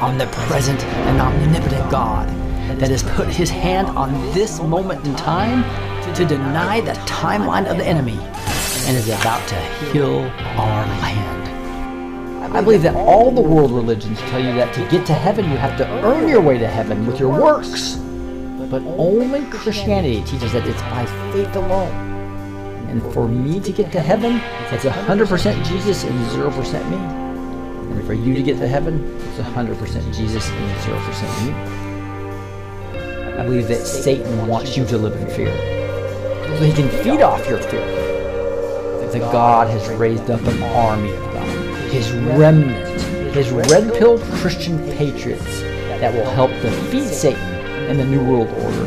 omnipresent and omnipotent God that has put his hand on this moment in time to deny the timeline of the enemy and is about to heal our land. I believe that all the world religions tell you that to get to heaven, you have to earn your way to heaven with your works. But only Christianity teaches that it's by faith alone. And for me to get to heaven, it's 100% Jesus and 0% me. And for you to get to heaven, it's 100% Jesus and 0% you. I believe that Satan wants you to live in fear. So he can feed off your fear that God has raised up an army of God, his remnant, his red pilled Christian patriots that will help defeat Satan and the New World Order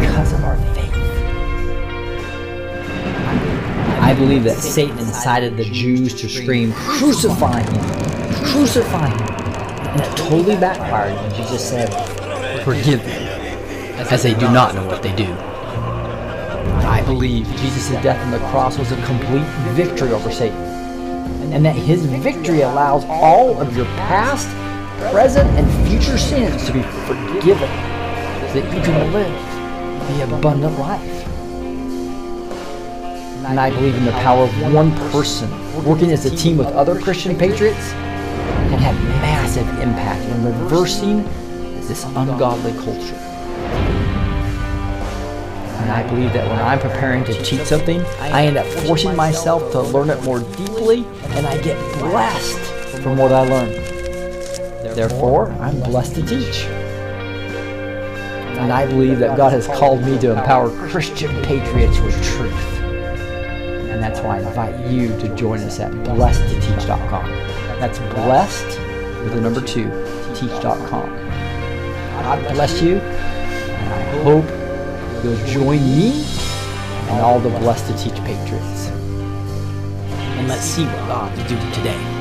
because of our faith. I believe that Satan incited the Jews to scream, Crucify him! Crucify him! And it totally backfired when Jesus said, Forgive them, as they do not know what they do. I believe Jesus' death on the cross was a complete victory over Satan. And that his victory allows all of your past, present, and future sins to be forgiven so that you can live the abundant life. And I believe in the power of one person working as a team with other Christian patriots can have massive impact in reversing this ungodly culture. And I believe that when I'm preparing to teach something, I end up forcing myself to learn it more deeply, and I get blessed from what I learn. Therefore, I'm blessed to teach. And I believe that God has called me to empower Christian patriots with truth. And that's why I invite you to join us at blessedtoteach.com. That's blessed with the number two, teach.com. God bless you, and I hope you'll join me and all the Blessed to Teach patriots. And let's see what God is doing today.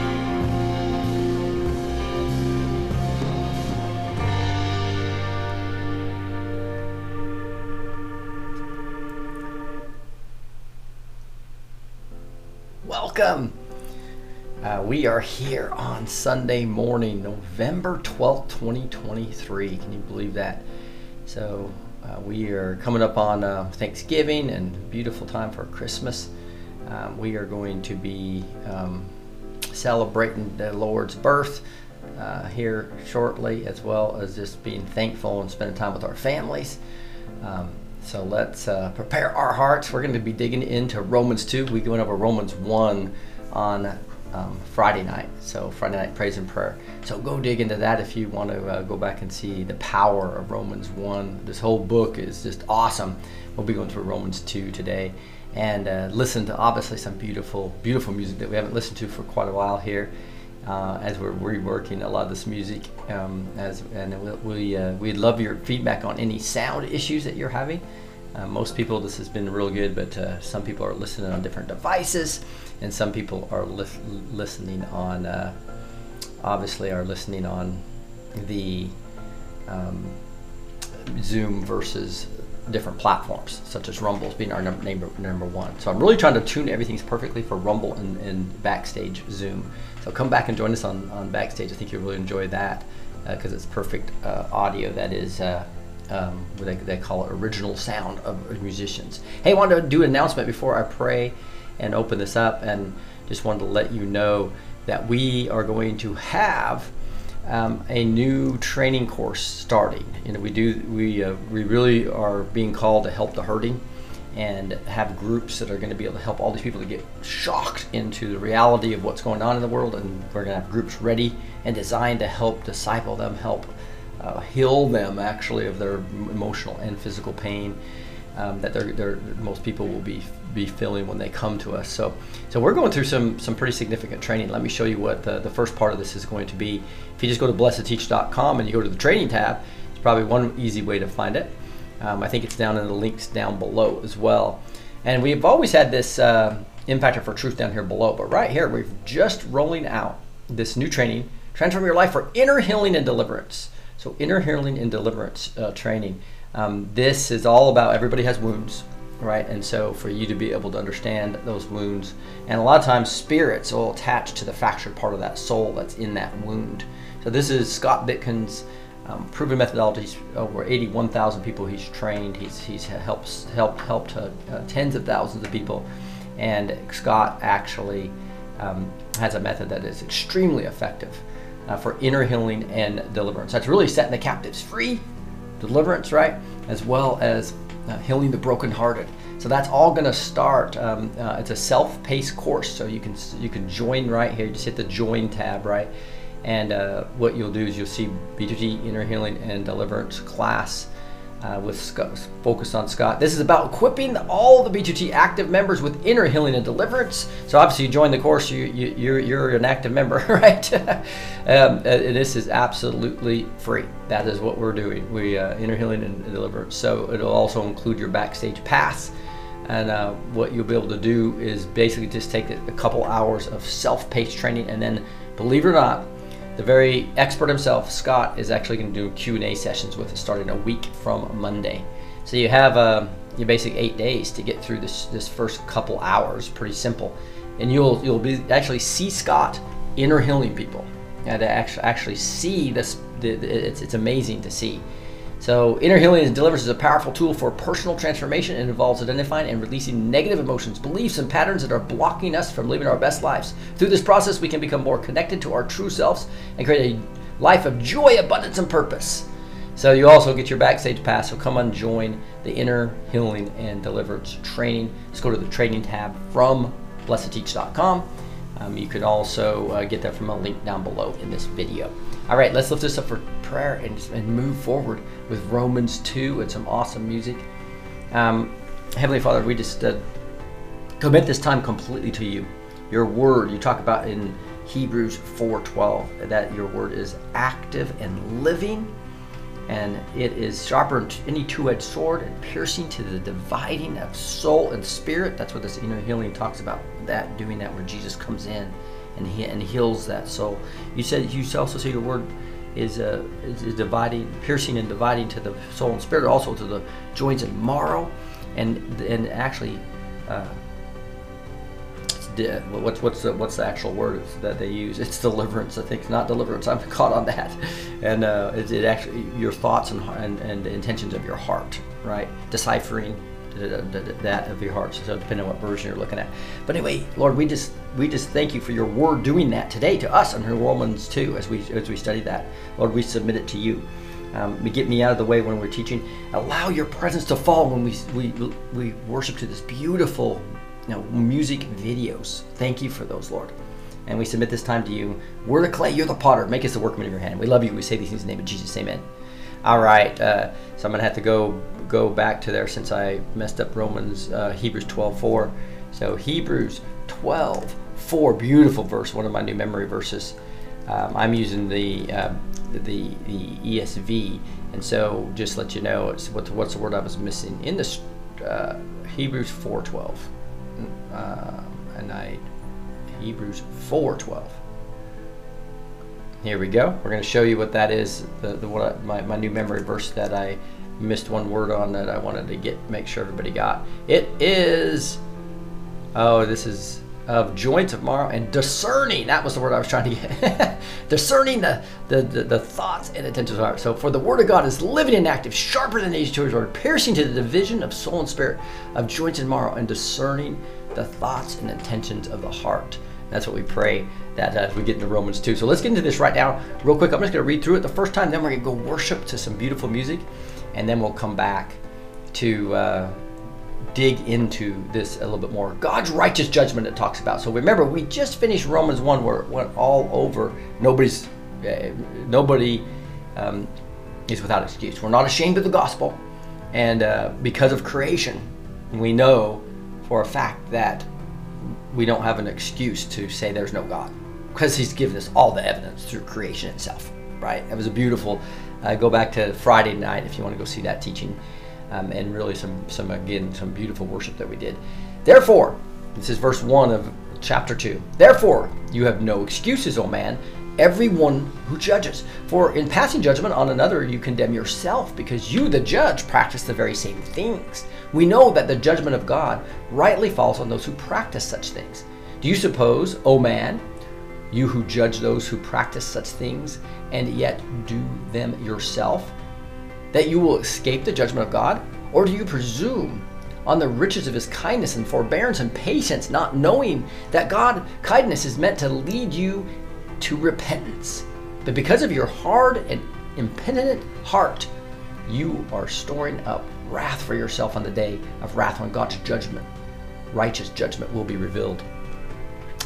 We are here on Sunday morning, November 12th, 2023. Can you believe that? So, uh, we are coming up on uh, Thanksgiving and beautiful time for Christmas. Um, we are going to be um, celebrating the Lord's birth uh, here shortly, as well as just being thankful and spending time with our families. Um, so let's uh, prepare our hearts. We're going to be digging into Romans 2. We went over Romans 1 on um, Friday night. So Friday night praise and prayer. So go dig into that if you want to uh, go back and see the power of Romans 1. This whole book is just awesome. We'll be going through Romans 2 today and uh, listen to obviously some beautiful, beautiful music that we haven't listened to for quite a while here. Uh, as we're reworking a lot of this music, um, as and we we uh, we'd love your feedback on any sound issues that you're having. Uh, most people, this has been real good, but uh, some people are listening on different devices, and some people are li- listening on, uh, obviously, are listening on the um, Zoom versus different platforms, such as Rumble's being our number, number, one. So I'm really trying to tune everything perfectly for Rumble and, and Backstage Zoom. So come back and join us on, on Backstage. I think you'll really enjoy that because uh, it's perfect uh, audio that is uh, um, they, they call it original sound of musicians. Hey, I wanted to do an announcement before I pray and open this up, and just wanted to let you know that we are going to have um, a new training course starting. You know, we do we uh, we really are being called to help the hurting and have groups that are going to be able to help all these people to get shocked into the reality of what's going on in the world, and we're going to have groups ready and designed to help disciple them, help uh, heal them actually of their emotional and physical pain um, that they're, they're, most people will be be feeling when they come to us. So, so we're going through some some pretty significant training. Let me show you what the, the first part of this is going to be. If you just go to blessedteach.com and you go to the training tab, it's probably one easy way to find it. Um, I think it's down in the links down below as well. And we've always had this uh, Impactor for Truth down here below, but right here we're just rolling out this new training, Transform Your Life for Inner Healing and Deliverance. So inner healing and deliverance uh, training. Um, this is all about everybody has wounds, right? And so for you to be able to understand those wounds, and a lot of times spirits will attach to the fractured part of that soul that's in that wound. So this is Scott Bitkin's um, proven methodologies. Over 81,000 people he's trained. He's he's helps helped helped uh, uh, tens of thousands of people, and Scott actually um, has a method that is extremely effective uh, for inner healing and deliverance. That's really setting the captives free, deliverance, right, as well as uh, healing the brokenhearted. So that's all going to start. Um, uh, it's a self-paced course, so you can you can join right here. Just hit the join tab, right, and uh, what you'll do is you'll see B2T Inner Healing and Deliverance class uh, with Scott, focus on Scott. This is about equipping all the B2T active members with inner healing and deliverance. So obviously, you join the course, you, you you're you're an active member, right? um, this is absolutely free. That is what we're doing. We uh, inner healing and deliverance. So it'll also include your backstage pass. And uh, what you'll be able to do is basically just take a couple hours of self-paced training, and then, believe it or not, the very expert himself, Scott, is actually going to do Q&A sessions with us starting a week from Monday. So you have uh, your basic eight days to get through this this first couple hours. Pretty simple, and you'll you'll be actually see Scott inner healing people, and to actually actually see this. The, the, it's it's amazing to see. So, inner healing and deliverance is a powerful tool for personal transformation and involves identifying and releasing negative emotions, beliefs, and patterns that are blocking us from living our best lives. Through this process, we can become more connected to our true selves and create a life of joy, abundance, and purpose. So, you also get your backstage pass. So, come and join the inner healing and deliverance training. Just go to the training tab from blessed2teach.com. Um, you can also uh, get that from a link down below in this video. All right, let's lift this up for prayer and, and move forward with Romans 2 and some awesome music. Um, Heavenly Father, we just uh, commit this time completely to you. Your word, you talk about in Hebrews 4:12 that your word is active and living and it is sharper than any two-edged sword and piercing to the dividing of soul and spirit. That's what this inner healing talks about. That doing that where Jesus comes in and he and heals that soul. You said you also say your word is, uh, is, is dividing, piercing and dividing to the soul and spirit, also to the joints and marrow, and and actually. Uh, what's what's the, what's the actual word that they use? It's deliverance. I think it's not deliverance. I'm caught on that, and uh, it, it, actually your thoughts and, and and the intentions of your heart, right? Deciphering that of your heart. So depending on what version you're looking at. But anyway, Lord, we just we just thank you for your word doing that today to us under Romans 2 as we as we study that. Lord, we submit it to you. Um, get me out of the way when we're teaching. Allow your presence to fall when we we we worship to this beautiful you know, music videos. Thank you for those, Lord. And we submit this time to you. We're the clay, you're the potter. Make us the workman of your hand. We love you. We say these things in the name of Jesus. Amen. All right. Uh, so I'm going to have to go go back to there since I messed up Romans, uh, Hebrews 12 4. So Hebrews 12 4, beautiful verse, one of my new memory verses. Um, I'm using the, uh, the, the ESV, and so just let you know, it's what, what's the word I was missing in this uh, Hebrews 4:12 uh, and I Hebrews 4:12. Here we go. We're going to show you what that is. The, the what I, my, my new memory verse that I missed one word on that I wanted to get make sure everybody got. It is. Oh, this is of joints of marrow and discerning. That was the word I was trying to get. discerning the, the, the, the, thoughts and intentions of heart. So, for the word of God is living and active, sharper than any two-edged sword, piercing to the division of soul and spirit, of joints and marrow, and discerning the thoughts and intentions of the heart. That's what we pray that as we get into Romans 2. So let's get into this right now, real quick. I'm just going to read through it the first time, then we're going to go worship to some beautiful music, and then we'll come back to. Uh, dig into this a little bit more. God's righteous judgment it talks about. So remember, we just finished Romans 1 where it went all over. Nobody's, uh, nobody um, is without excuse. We're not ashamed of the gospel. And uh, because of creation, we know for a fact that we don't have an excuse to say there's no God because he's given us all the evidence through creation itself, right? It was a beautiful, uh, go back to Friday night if you want to go see that teaching um, and really some, some, again, some beautiful worship that we did. Therefore, this is verse 1 of chapter 2. Therefore, you have no excuses, O man, everyone who judges. For in passing judgment on another, you condemn yourself, because you, the judge, practice the very same things. We know that the judgment of God rightly falls on those who practice such things. Do you suppose, O man, You who judge those who practice such things and yet do them yourself, that you will escape the judgment of God? Or do you presume on the riches of his kindness and forbearance and patience, not knowing that God kindness is meant to lead you to repentance? But because of your hard and impenitent heart, you are storing up wrath for yourself on the day of wrath when God's judgment, righteous judgment, will be revealed.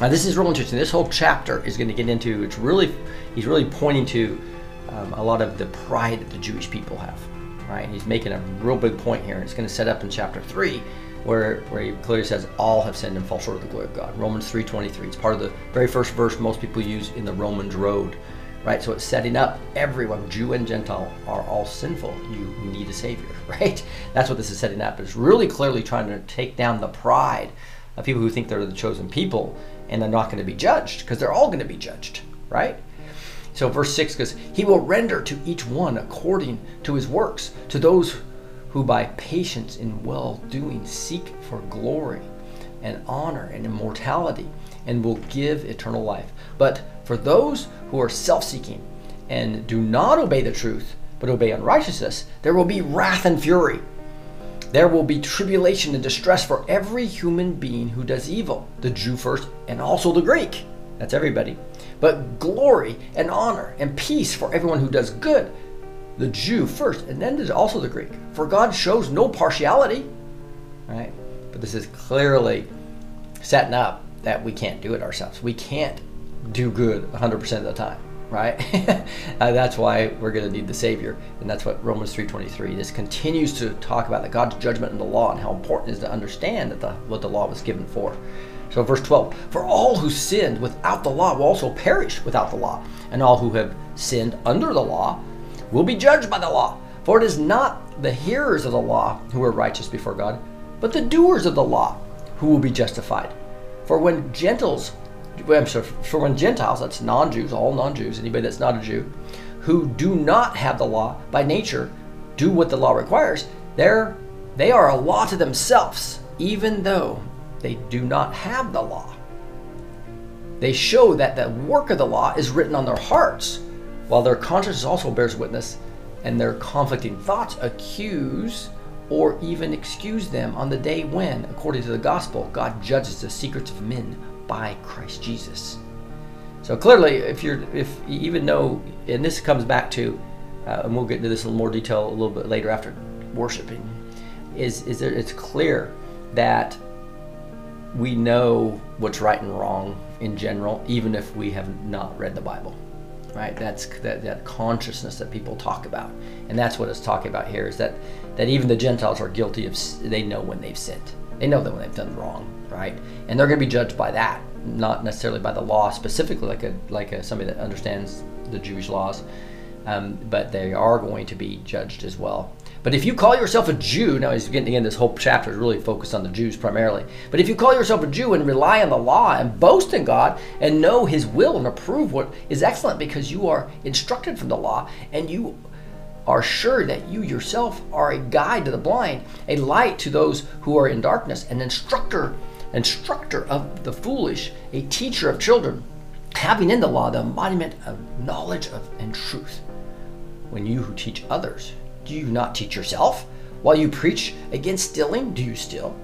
Now, this is real interesting. This whole chapter is going to get into. It's really, he's really pointing to um, a lot of the pride that the Jewish people have, right? He's making a real big point here. It's going to set up in chapter three, where where he clearly says all have sinned and fall short of the glory of God. Romans three twenty three. It's part of the very first verse most people use in the Romans Road, right? So it's setting up everyone, Jew and Gentile, are all sinful. You need a savior, right? That's what this is setting up. It's really clearly trying to take down the pride of people who think they're the chosen people and they're not going to be judged because they're all going to be judged, right? So verse 6 goes, He will render to each one according to his works, to those who by patience in well doing seek for glory and honor and immortality, and will give eternal life. But for those who are self seeking and do not obey the truth, but obey unrighteousness, there will be wrath and fury there will be tribulation and distress for every human being who does evil, the Jew first and also the Greek. That's everybody. But glory and honor and peace for everyone who does good, the Jew first and then also the Greek. For God shows no partiality, right? But this is clearly setting up that we can't do it ourselves. We can't do good 100% of the time right? uh, that's why we're going to need the Savior, and that's what Romans 3:23. This continues to talk about the God's judgment and the law, and how important it is to understand that the, what the law was given for. So, verse 12: For all who sinned without the law will also perish without the law, and all who have sinned under the law will be judged by the law. For it is not the hearers of the law who are righteous before God, but the doers of the law who will be justified. For when Gentiles I'm sorry, for when Gentiles, that's non Jews, all non Jews, anybody that's not a Jew, who do not have the law by nature, do what the law requires, they're, they are a law to themselves, even though they do not have the law. They show that the work of the law is written on their hearts, while their conscience also bears witness, and their conflicting thoughts accuse or even excuse them on the day when, according to the gospel, God judges the secrets of men by Christ Jesus. So clearly, if you're, if you even know, and this comes back to, uh, and we'll get into this in more detail a little bit later after worshiping, is is that it's clear that we know what's right and wrong in general, even if we have not read the Bible. Right? That's that, that consciousness that people talk about, and that's what it's talking about here. Is that that even the Gentiles are guilty of? They know when they've sinned. They know that when they've done wrong right? And they're going to be judged by that, not necessarily by the law specifically, like a like a, somebody that understands the Jewish laws. Um, but they are going to be judged as well. But if you call yourself a Jew, now he's getting in this whole chapter is really focused on the Jews primarily. But if you call yourself a Jew and rely on the law and boast in God and know His will and approve what is excellent because you are instructed from the law and you are sure that you yourself are a guide to the blind, a light to those who are in darkness, an instructor instructor of the foolish, a teacher of children, having in the law the embodiment of knowledge of and truth. When you who teach others, do you not teach yourself? While you preach against stealing, do you steal?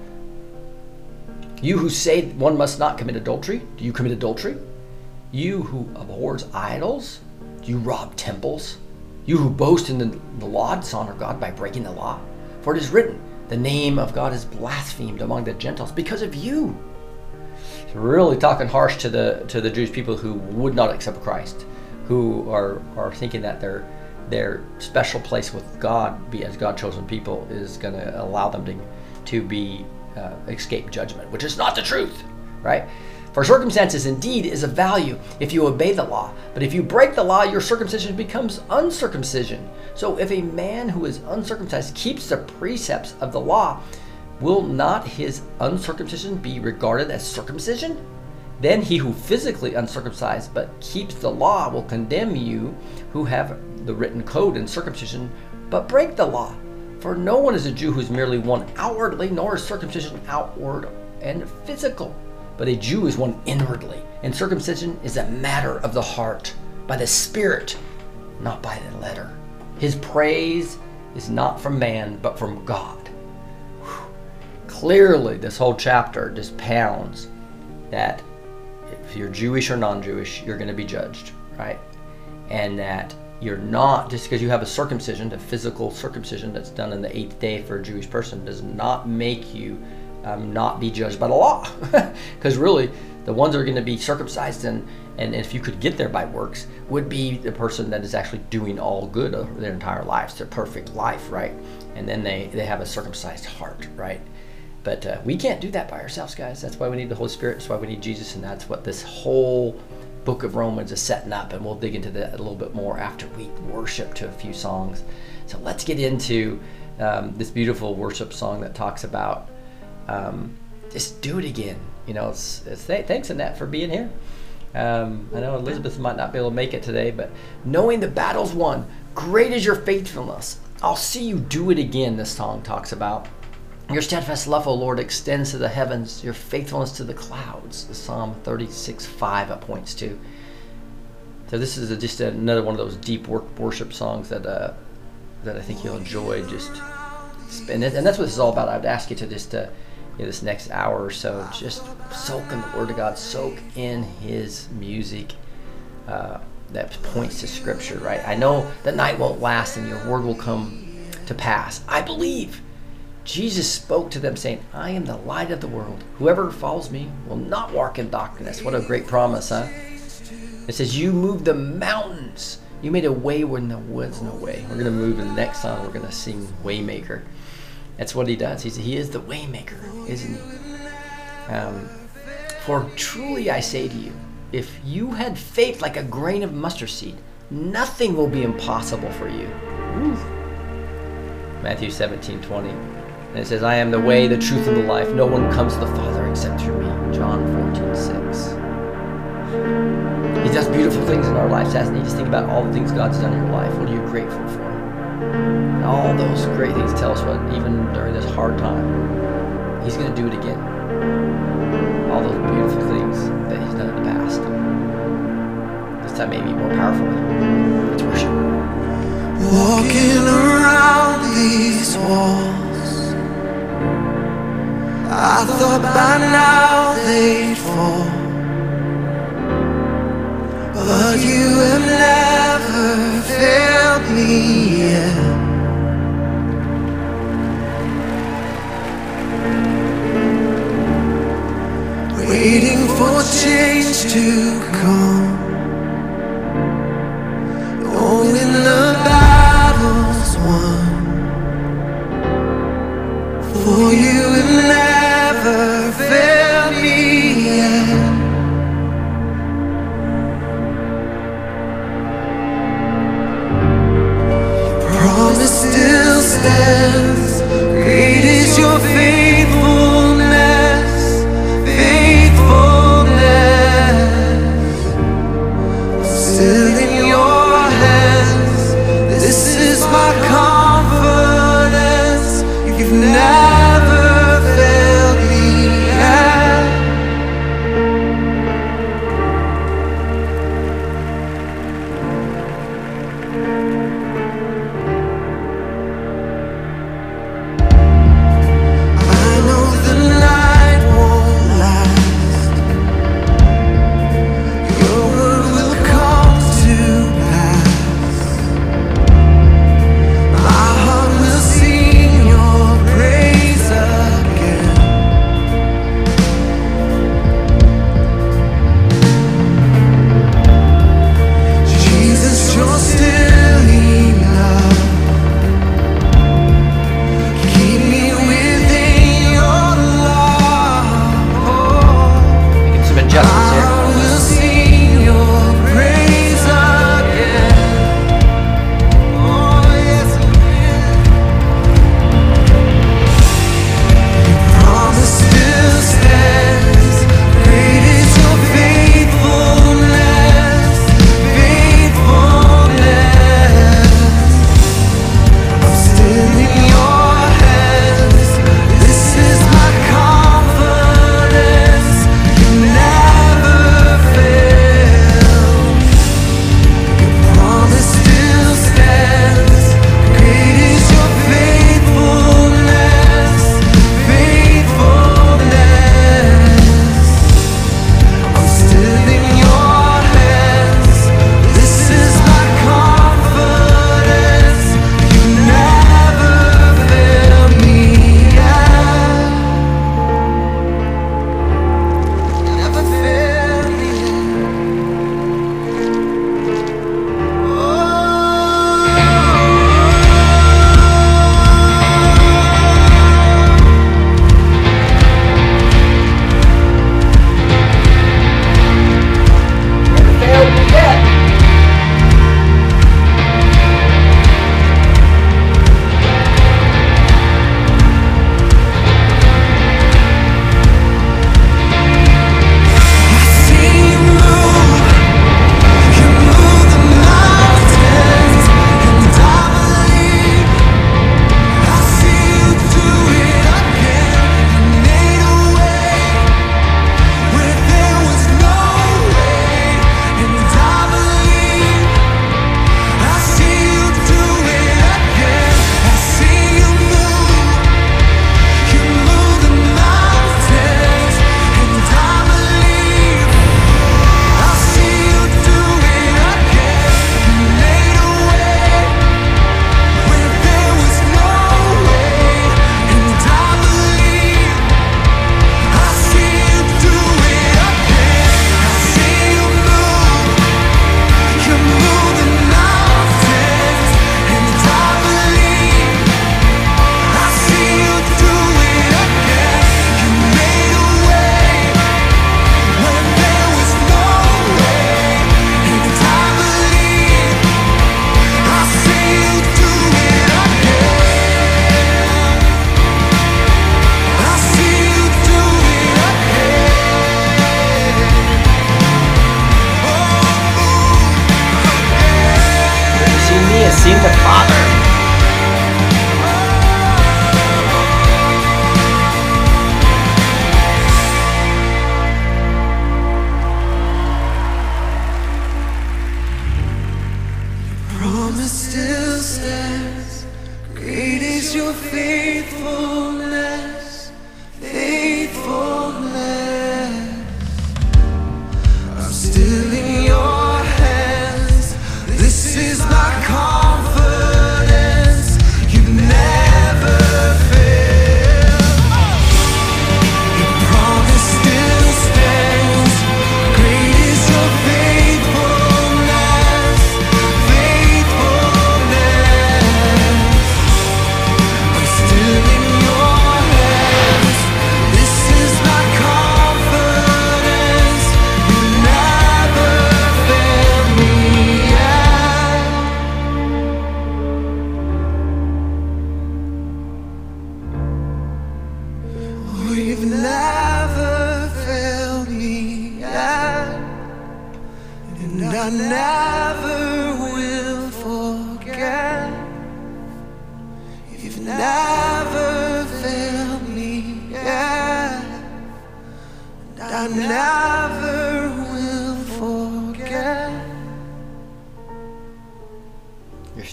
You who say one must not commit adultery, do you commit adultery? You who abhors idols, do you rob temples? You who boast in the, the law, dishonor God by breaking the law. For it is written, the name of God is blasphemed among the Gentiles because of you. Really talking harsh to the to the Jewish people who would not accept Christ, who are are thinking that their their special place with God, be as God chosen people, is going to allow them to to be uh, escape judgment, which is not the truth, right? For circumcision indeed is of value if you obey the law, but if you break the law, your circumcision becomes uncircumcision. So if a man who is uncircumcised keeps the precepts of the law, will not his uncircumcision be regarded as circumcision? Then he who physically uncircumcised but keeps the law will condemn you who have the written code and circumcision but break the law. For no one is a Jew who is merely one outwardly, nor is circumcision outward and physical but a Jew is one inwardly. And circumcision is a matter of the heart, by the Spirit, not by the letter. His praise is not from man, but from God. Whew. Clearly, this whole chapter just pounds that if you're Jewish or non Jewish, you're going to be judged, right? And that you're not, just because you have a circumcision, a physical circumcision that's done in the eighth day for a Jewish person, does not make you um, not be judged by the law. Because really, the ones that are going to be circumcised and, and if you could get there by works would be the person that is actually doing all good over their entire lives, their perfect life, right? And then they, they have a circumcised heart, right? But uh, we can't do that by ourselves, guys. That's why we need the Holy Spirit. That's why we need Jesus. And that's what this whole book of Romans is setting up. And we'll dig into that a little bit more after we worship to a few songs. So let's get into um, this beautiful worship song that talks about um, just do it again. You know, it's, it's th- thanks Annette for being here. Um, I know Elizabeth might not be able to make it today, but knowing the battle's won, great is your faithfulness. I'll see you do it again. This song talks about your steadfast love, O Lord, extends to the heavens. Your faithfulness to the clouds. Psalm 36, 5 it points to. So this is a, just another one of those deep work, worship songs that uh, that I think you'll enjoy. Just and that's what this is all about. I would ask you to just uh, you know, this next hour or so, just soak in the Word of God, soak in His music uh, that points to Scripture, right? I know the night won't last and your Word will come to pass. I believe. Jesus spoke to them, saying, I am the light of the world. Whoever follows me will not walk in darkness. What a great promise, huh? It says, You moved the mountains. You made a way when there was no way. We're going to move in the next song. We're going to sing Waymaker. That's what he does. He's, he is the waymaker, isn't he? Um, For truly I say to you, if you had faith like a grain of mustard seed, nothing will be impossible for you. Matthew 17, 20. And it says, I am the way, the truth, and the life. No one comes to the Father except through me. John 14, 6. He does beautiful things in our lives, hasn't he? Just think about all the things God's done in your life. What are you grateful for? All those great things tell us what, even during this hard time, He's going to do it again. All those beautiful things that He's done in the past. This time, maybe more powerful Let's worship. Walking around these walls, I thought by now they'd fall. But you have never to come.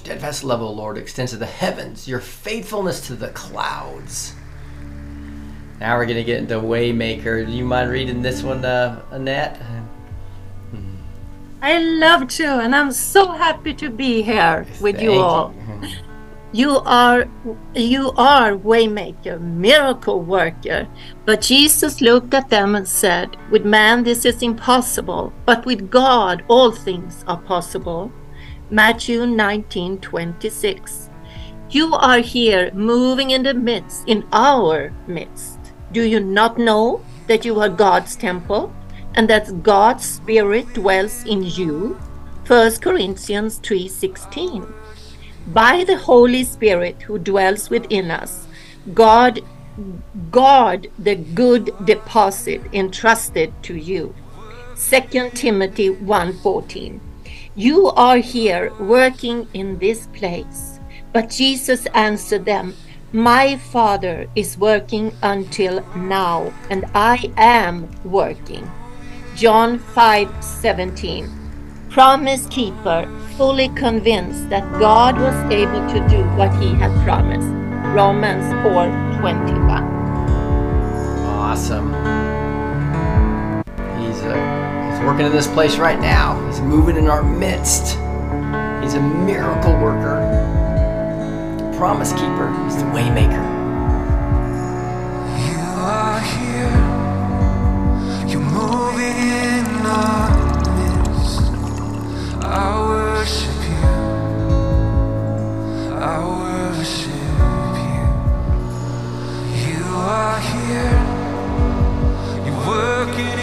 Steadfast love, O Lord, extends to the heavens, your faithfulness to the clouds. Now we're going to get into Waymaker. Do you mind reading this one, uh, Annette? I love to, and I'm so happy to be here with you all. you. You are you are waymaker, miracle worker. But Jesus looked at them and said, With man this is impossible, but with God all things are possible. Matthew 19 26. You are here moving in the midst, in our midst. Do you not know that you are God's temple and that God's Spirit dwells in you? 1 Corinthians 3:16. By the Holy Spirit who dwells within us, God guard the good deposit entrusted to you. 2 Timothy 1:14. You are here working in this place. But Jesus answered them, My Father is working until now, and I am working. John 5:17. Promise keeper, fully convinced that God was able to do what he had promised. Romans 4:21. Awesome. Working in this place right now. He's moving in our midst. He's a miracle worker, the promise keeper. He's the waymaker. You are here. You're moving in our midst. I worship you. I worship you. You are here. You're working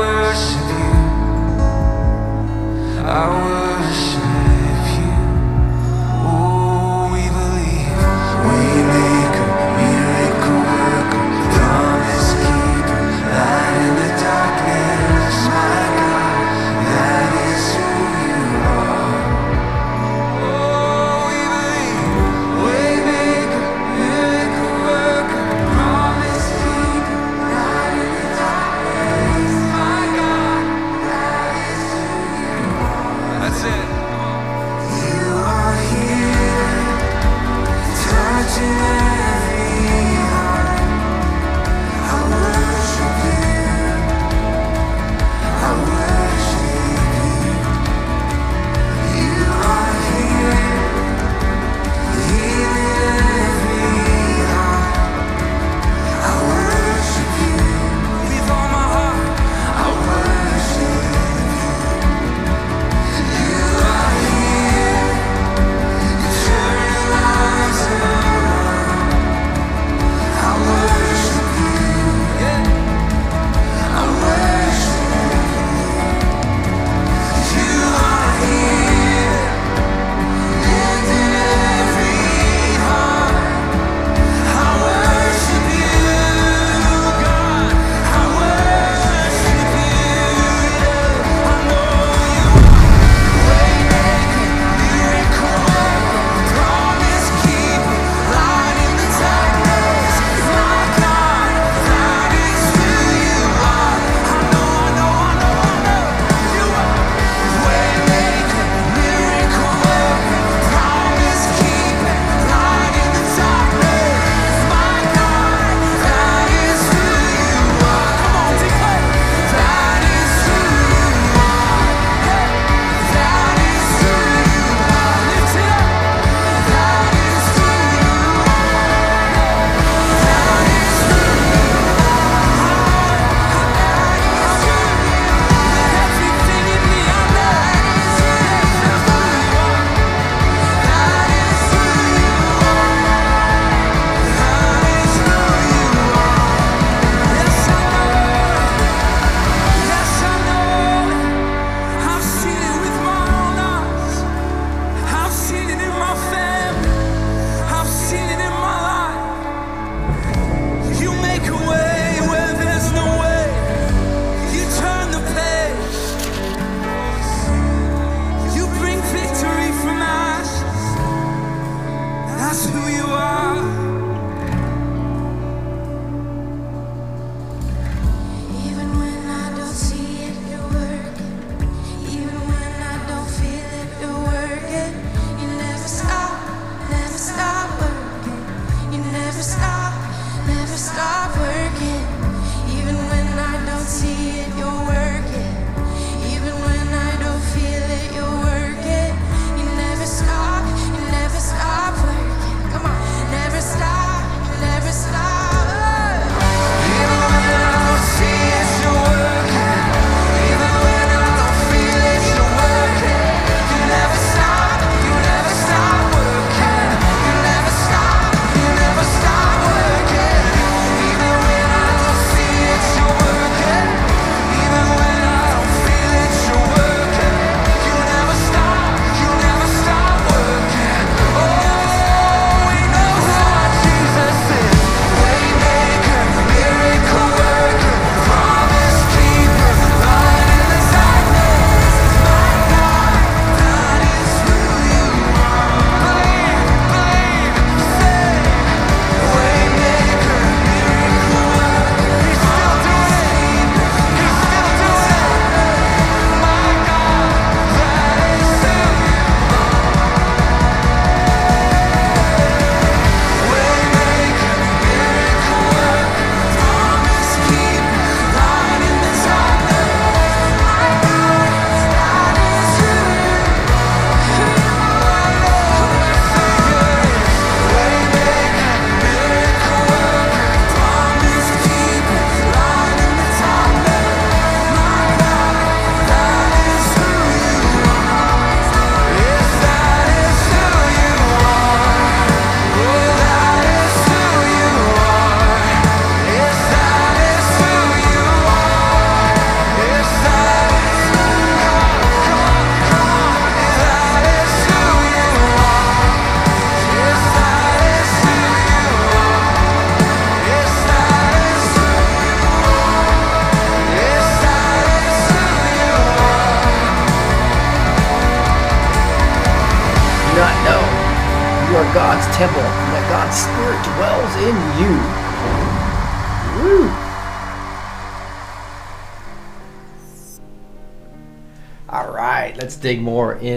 I worship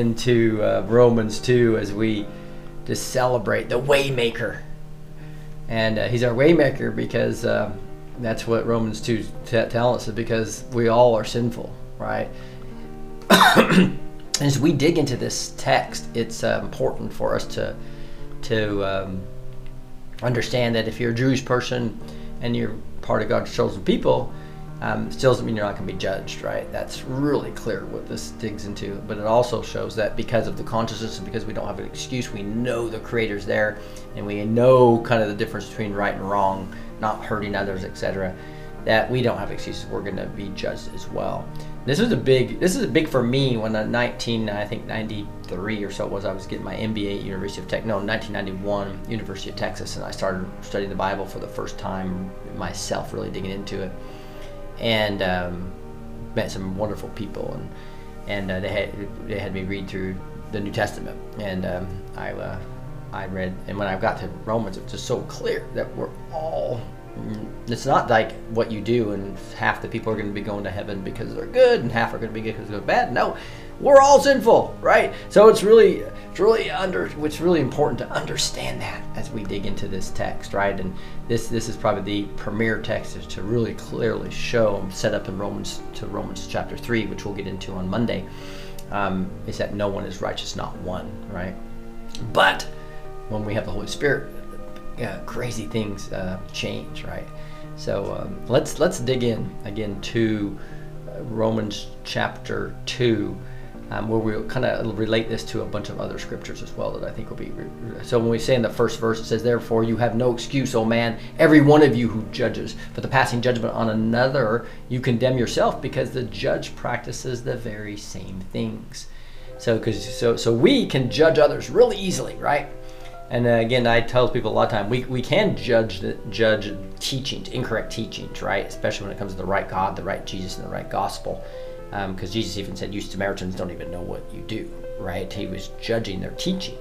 into uh, Romans 2 as we just celebrate the Waymaker. And uh, he's our Waymaker because um, that's what Romans 2 t- tell us, is because we all are sinful, right? as we dig into this text, it's uh, important for us to to um, understand that if you're a Jewish person and you're part of God's chosen people, um, still doesn't mean you're not going to be judged, right? That's really clear what this digs into. But it also shows that because of the consciousness and because we don't have an excuse, we know the Creator's there, and we know kind of the difference between right and wrong, not hurting others, etc. That we don't have excuses. We're going to be judged as well. This was a big. This is a big for me when in 19, I think 93 or so it was. I was getting my MBA at University of Tech. No, 1991, University of Texas, and I started studying the Bible for the first time myself, really digging into it, and um, met some wonderful people, and and uh, they had they had me read through the New Testament, and um, I uh, I read, and when I got to Romans, it was just so clear that we're all it's not like what you do and half the people are going to be going to heaven because they're good and half are going to be good because they're bad. No we're all sinful right? So it's really it's really under it's really important to understand that as we dig into this text right? And this this is probably the premier text to really clearly show set up in romans to romans chapter 3 which we'll get into on monday um, is that no one is righteous not one right? But when we have the holy spirit crazy things uh, change, right? So um, let's let's dig in again to uh, Romans chapter two, um, where we'll kind of relate this to a bunch of other scriptures as well that I think will be. So when we say in the first verse, it says, "Therefore you have no excuse, O man, every one of you who judges, for the passing judgment on another, you condemn yourself, because the judge practices the very same things." So because so so we can judge others really easily, right? And uh, again, I tell people a lot of time we, we can judge the, judge teachings, incorrect teachings, right? Especially when it comes to the right God, the right Jesus, and the right gospel. Because um, Jesus even said, "You Samaritans don't even know what you do," right? He was judging their teaching,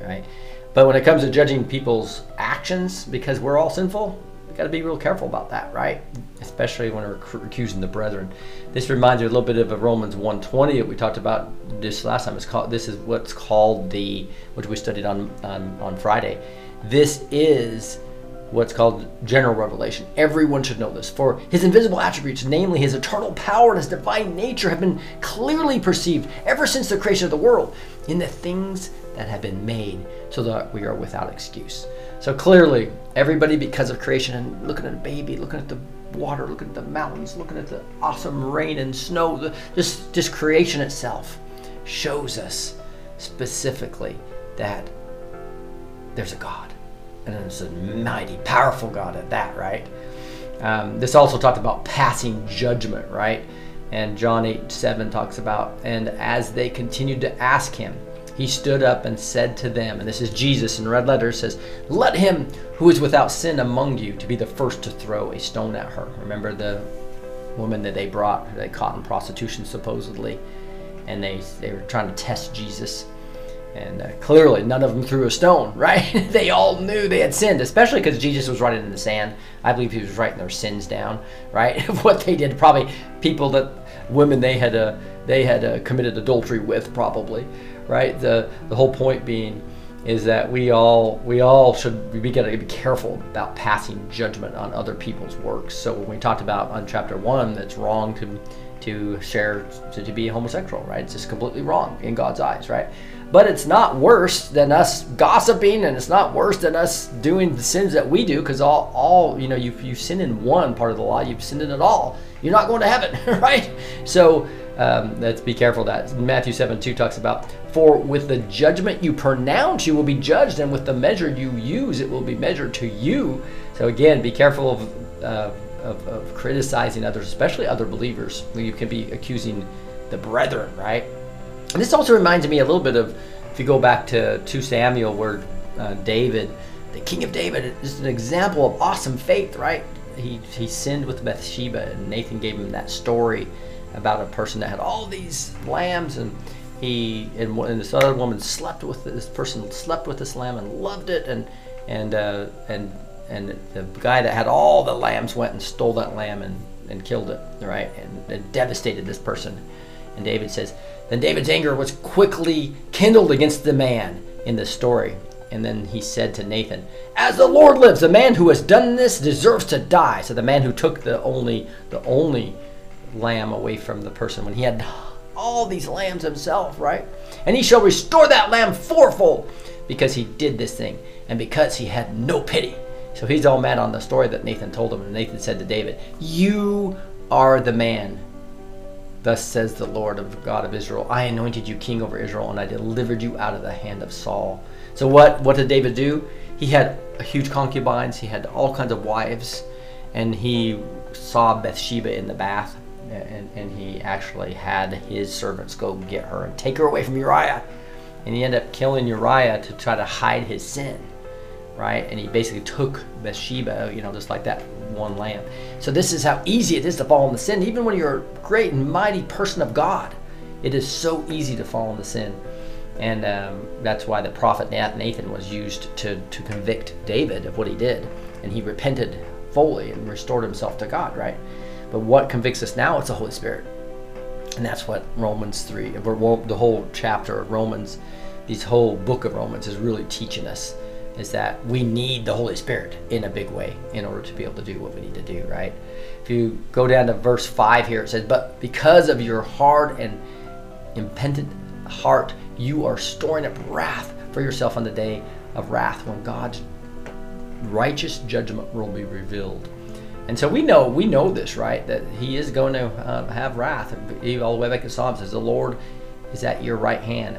right? But when it comes to judging people's actions, because we're all sinful, we got to be real careful about that, right? Especially when we're accusing the brethren. This reminds me a little bit of Romans 120 that we talked about this last time. It's called this is what's called the which we studied on on, on Friday. This is what's called general revelation. Everyone should know this. For his invisible attributes, namely his eternal power and his divine nature, have been clearly perceived ever since the creation of the world in the things that have been made, so that we are without excuse. So clearly, everybody, because of creation, and looking at a baby, looking at the water, looking at the mountains, looking at the awesome rain and snow, the, just, just creation itself shows us specifically that there's a God. And it's a mighty, powerful God at that, right? Um, this also talked about passing judgment, right? And John 8 7 talks about, and as they continued to ask him, he stood up and said to them, and this is Jesus in red letters says, Let him who is without sin among you to be the first to throw a stone at her. Remember the woman that they brought, they caught in prostitution supposedly, and they, they were trying to test Jesus. And uh, clearly, none of them threw a stone, right? they all knew they had sinned, especially because Jesus was writing in the sand. I believe he was writing their sins down, right? Of what they did, probably people that women they had uh, they had uh, committed adultery with, probably, right? The the whole point being is that we all we all should we got to be careful about passing judgment on other people's works. So when we talked about on chapter one, that's wrong to to share to, to be homosexual, right? It's just completely wrong in God's eyes, right? But it's not worse than us gossiping, and it's not worse than us doing the sins that we do, because all all you know you you sin in one part of the law, you've sinned in it all. You're not going to heaven, right? So um, let's be careful that. Matthew 7 2 talks about, For with the judgment you pronounce, you will be judged, and with the measure you use, it will be measured to you. So again, be careful of, uh, of, of criticizing others, especially other believers. You can be accusing the brethren, right? And this also reminds me a little bit of, if you go back to 2 Samuel, where uh, David, the king of David, is an example of awesome faith, right? He, he sinned with Bathsheba, and Nathan gave him that story about a person that had all these lambs and he and, and this other woman slept with this person slept with this lamb and loved it and and uh, and and the guy that had all the lambs went and stole that lamb and, and killed it right and, and devastated this person and david says then david's anger was quickly kindled against the man in the story and then he said to nathan as the lord lives the man who has done this deserves to die so the man who took the only the only lamb away from the person when he had all these lambs himself, right? And he shall restore that lamb fourfold because he did this thing and because he had no pity. So he's all mad on the story that Nathan told him. And Nathan said to David, You are the man. Thus says the Lord of God of Israel I anointed you king over Israel, and I delivered you out of the hand of Saul. So what, what did David do? He had huge concubines, he had all kinds of wives, and he saw Bathsheba in the bath and, and he actually had his servants go get her and take her away from Uriah. And he ended up killing Uriah to try to hide his sin, right? And he basically took Bathsheba, you know, just like that one lamb. So this is how easy it is to fall into sin. Even when you're a great and mighty person of God, it is so easy to fall into sin. And um, that's why the prophet Nathan was used to, to convict David of what he did. And he repented fully and restored himself to God, right? But what convicts us now? It's the Holy Spirit. And that's what Romans 3, the whole chapter of Romans, this whole book of Romans is really teaching us is that we need the Holy Spirit in a big way in order to be able to do what we need to do, right? If you go down to verse 5 here, it says, But because of your hard and impenitent heart, you are storing up wrath for yourself on the day of wrath when God's righteous judgment will be revealed. And so we know we know this, right? That He is going to uh, have wrath. All the way back in Psalms says, "The Lord is at your right hand.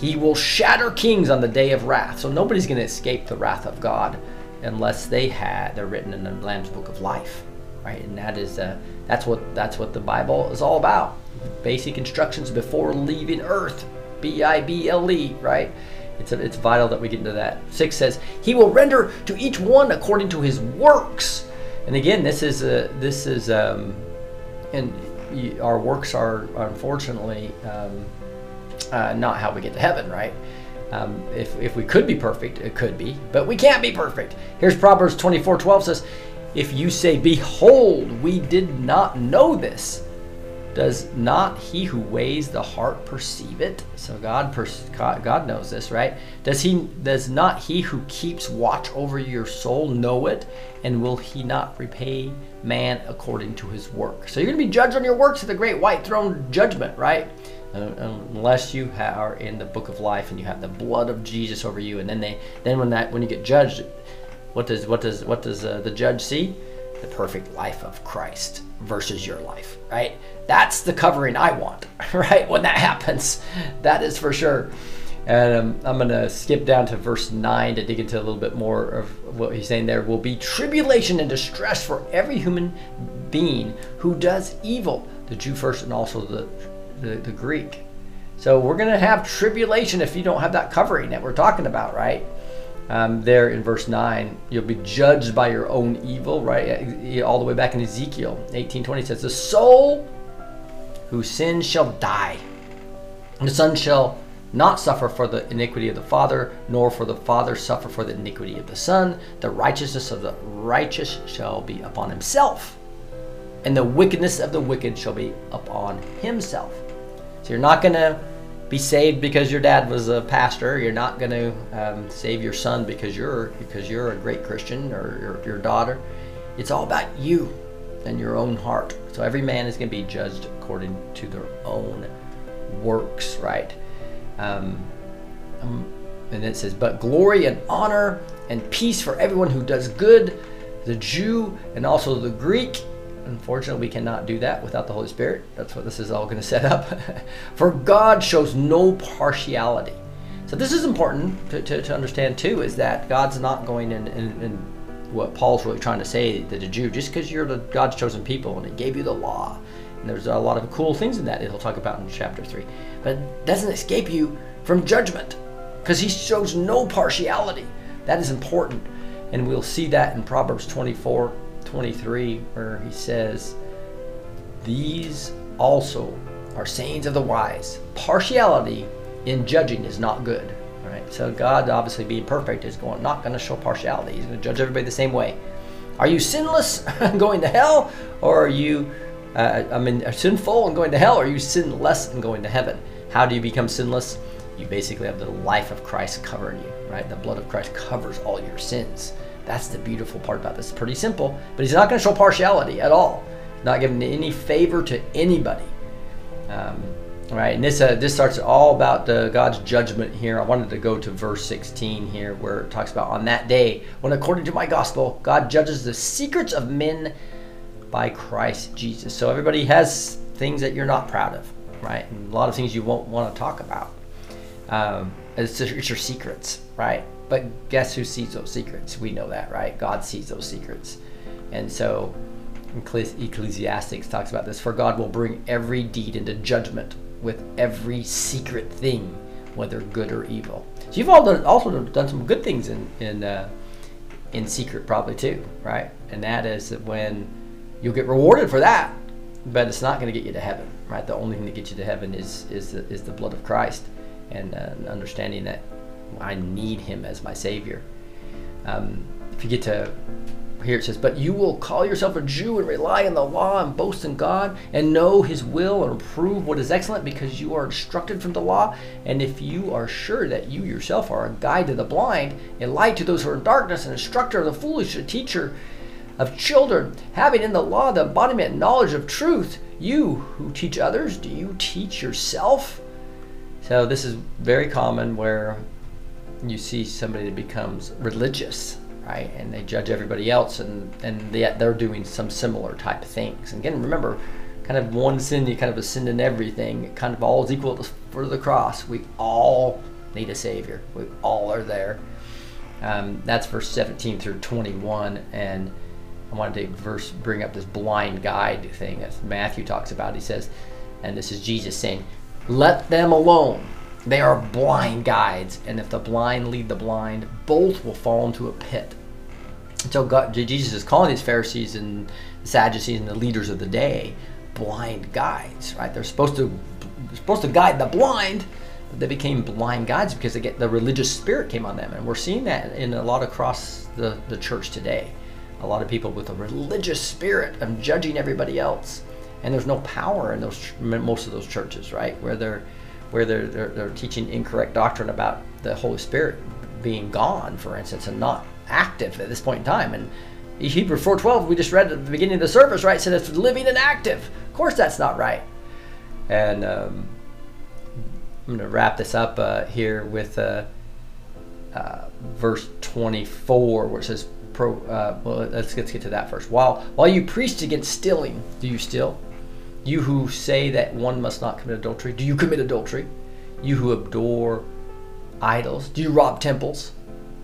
He will shatter kings on the day of wrath." So nobody's going to escape the wrath of God unless they had they're written in the Lamb's Book of Life, right? And that is uh, that's what that's what the Bible is all about. Basic instructions before leaving Earth. B I B L E, right? It's, a, it's vital that we get into that. Six says, He will render to each one according to his works. And again, this is a, this is um, and our works are unfortunately um, uh, not how we get to heaven, right? Um, if, if we could be perfect, it could be, but we can't be perfect. Here's Proverbs 24 12 says, If you say, Behold, we did not know this, does not he who weighs the heart perceive it? So God, God knows this, right? Does he? Does not he who keeps watch over your soul know it? And will he not repay man according to his work? So you're going to be judged on your works at the great white throne judgment, right? Unless you are in the book of life and you have the blood of Jesus over you, and then they, then when that, when you get judged, what does what does what does uh, the judge see? the perfect life of Christ versus your life, right? That's the covering I want, right? When that happens, that is for sure. And um, I'm going to skip down to verse 9 to dig into a little bit more of what he's saying there. Will be tribulation and distress for every human being who does evil, the Jew first and also the, the, the Greek. So we're going to have tribulation if you don't have that covering that we're talking about, right? um, there in verse 9 you'll be judged by your own evil right all the way back in ezekiel 1820 says the soul who sins shall die the son shall not suffer for the iniquity of the father nor for the father suffer for the iniquity of the son the righteousness of the righteous shall be upon himself and the wickedness of the wicked shall be upon himself so you're not going to be saved because your dad was a pastor. You're not going to um, save your son because you're because you're a great Christian or your, your daughter. It's all about you and your own heart. So every man is going to be judged according to their own works, right? Um, um, and it says, "But glory and honor and peace for everyone who does good, the Jew and also the Greek." Unfortunately, we cannot do that without the Holy Spirit. That's what this is all going to set up. For God shows no partiality. So this is important to, to, to understand too, is that God's not going in, in, in, what Paul's really trying to say to the Jew, just because you're the God's chosen people and he gave you the law. And there's a lot of cool things in that he'll talk about in chapter 3. But it doesn't escape you from judgment because he shows no partiality. That is important. And we'll see that in Proverbs 24 23, where he says, These also are sayings of the wise. Partiality in judging is not good. Right? So God, obviously being perfect, is going not going to show partiality. He's going to judge everybody the same way. Are you sinless going to hell, or are you, uh, I mean, sinful and going to hell, or are you sinless and going to heaven? How do you become sinless? You basically have the life of Christ covering you, right? The blood of Christ covers all your sins. That's the beautiful part about this. It's pretty simple, but He's not going to show partiality at all. Not giving any favor to anybody. Um, right and this uh, this starts all about the god's judgment here i wanted to go to verse 16 here where it talks about on that day when according to my gospel god judges the secrets of men by christ jesus so everybody has things that you're not proud of right and a lot of things you won't want to talk about um, it's, it's your secrets right but guess who sees those secrets we know that right god sees those secrets and so Ecclesiastes talks about this. For God will bring every deed into judgment with every secret thing, whether good or evil. So you've all done, also done some good things in in uh, in secret, probably too, right? And that is that when you'll get rewarded for that, but it's not going to get you to heaven, right? The only thing that gets you to heaven is is the, is the blood of Christ, and uh, understanding that I need Him as my Savior. Um, if you get to here it says, But you will call yourself a Jew and rely on the law and boast in God and know his will and approve what is excellent because you are instructed from the law. And if you are sure that you yourself are a guide to the blind, a light to those who are in darkness, an instructor of the foolish, a teacher of children, having in the law the embodiment and knowledge of truth, you who teach others, do you teach yourself? So this is very common where you see somebody that becomes religious right? And they judge everybody else, and and yet they're doing some similar type of things. And again, remember, kind of one sin, you kind of a sin in everything. It kind of all is equal for the cross. We all need a savior. We all are there. Um, that's verse 17 through 21, and I wanted to verse bring up this blind guide thing that Matthew talks about. He says, and this is Jesus saying, "Let them alone." They are blind guides, and if the blind lead the blind, both will fall into a pit. So God, Jesus is calling these Pharisees and Sadducees and the leaders of the day blind guides, right? They're supposed to they're supposed to guide the blind, but they became blind guides because they get the religious spirit came on them, and we're seeing that in a lot across the, the church today. A lot of people with a religious spirit of judging everybody else, and there's no power in those most of those churches, right? Where they're where they're, they're, they're teaching incorrect doctrine about the Holy Spirit being gone, for instance, and not active at this point in time. And Hebrews 4.12, we just read at the beginning of the service, right, said it's living and active. Of course that's not right. And um, I'm going to wrap this up uh, here with uh, uh, verse 24, where it says, pro, uh, well, let's, let's get to that first. While, while you preach against stealing, do you steal? You who say that one must not commit adultery, do you commit adultery? You who adore idols, do you rob temples?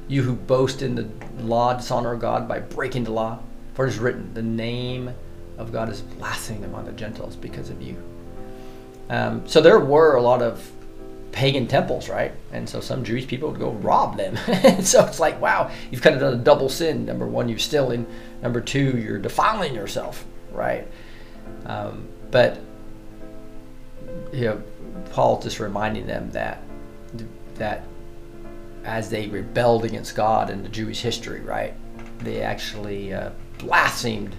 You who boast in the law, dishonor God by breaking the law. For it is written, the name of God is blasphemed among the Gentiles because of you. Um, so there were a lot of pagan temples, right? And so some Jewish people would go rob them. so it's like, wow, you've kind of done a double sin. Number one, you're stealing. Number two, you're defiling yourself, right? Um, but you know, Paul just reminding them that that as they rebelled against God in the Jewish history, right? They actually uh, blasphemed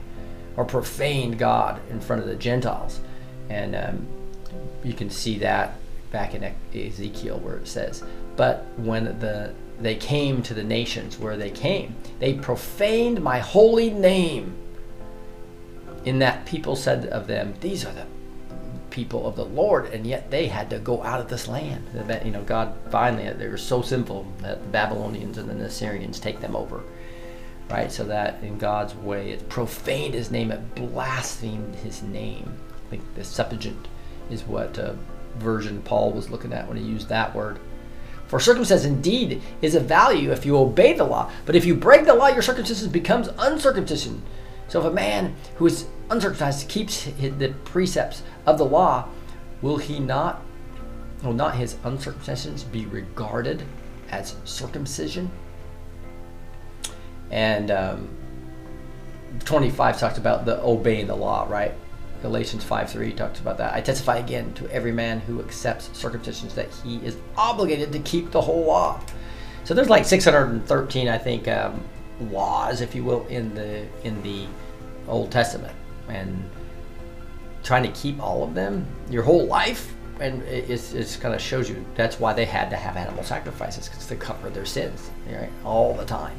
or profaned God in front of the Gentiles. And um, you can see that back in Ezekiel where it says, But when the they came to the nations where they came, they profaned my holy name. In that people said of them, These are the people of the Lord, and yet they had to go out of this land. You know, God finally, they were so sinful that the Babylonians and the Assyrians take them over. Right? So that in God's way, it profaned his name, it blasphemed his name. I think the Septuagint is what uh, version Paul was looking at when he used that word. For circumcision indeed is of value if you obey the law, but if you break the law, your circumcision becomes uncircumcision. So if a man who is uncircumcised keeps the precepts of the law, will he not, will not his uncircumcision be regarded as circumcision? And um, 25 talks about the obeying the law, right? Galatians 5 3 talks about that. I testify again to every man who accepts circumcision that he is obligated to keep the whole law. So there's like 613, I think, um, laws, if you will, in the in the Old Testament, and trying to keep all of them your whole life, and it's, it's kind of shows you that's why they had to have animal sacrifices because to cover their sins, right, all the time.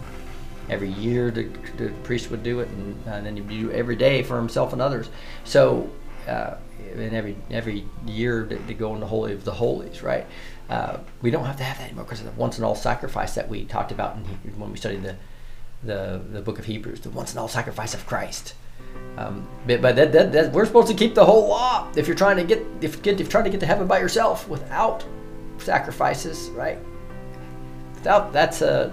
Every year, the, the priest would do it, and, and then you do every day for himself and others. So, uh, and every every year to, to go in the holy of the holies, right? Uh, we don't have to have that anymore because of the once and all sacrifice that we talked about in, when we studied the the the book of Hebrews, the once and all sacrifice of Christ. Um, but but that, that, that, we're supposed to keep the whole law. If you're trying to get if, get if trying to get to heaven by yourself without sacrifices, right? Without that's uh,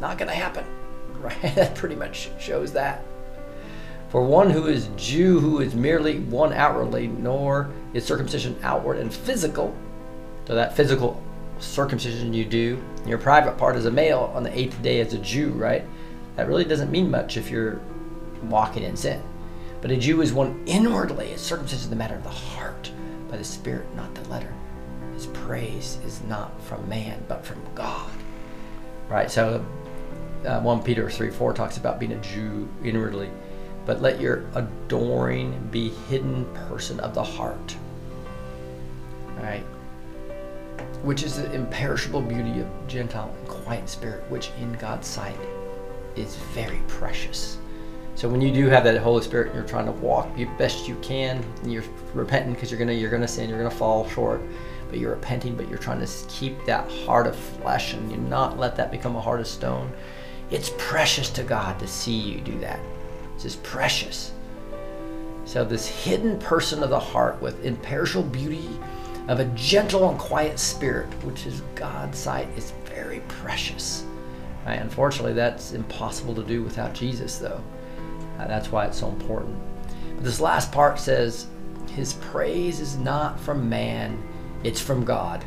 not going to happen, right? that pretty much shows that. For one who is Jew, who is merely one outwardly, nor is circumcision outward and physical. So that physical circumcision you do, your private part as a male on the eighth day as a Jew, right? That really doesn't mean much if you're walking in sin. But a Jew is one inwardly. His circumcision is the matter of the heart, by the Spirit, not the letter. His praise is not from man, but from God. Right? So uh, 1 Peter 3 4 talks about being a Jew inwardly. But let your adoring be hidden person of the heart. Right? Which is the imperishable beauty of Gentile and quiet spirit, which in God's sight is very precious. So when you do have that Holy Spirit and you're trying to walk the best you can, and you're repenting because you're gonna you're gonna sin, you're gonna fall short, but you're repenting, but you're trying to keep that heart of flesh and you not let that become a heart of stone. It's precious to God to see you do that. It's just precious. So this hidden person of the heart with imperishable beauty of a gentle and quiet spirit, which is God's sight, is very precious. Unfortunately, that's impossible to do without Jesus, though. Uh, that's why it's so important. But this last part says, His praise is not from man, it's from God.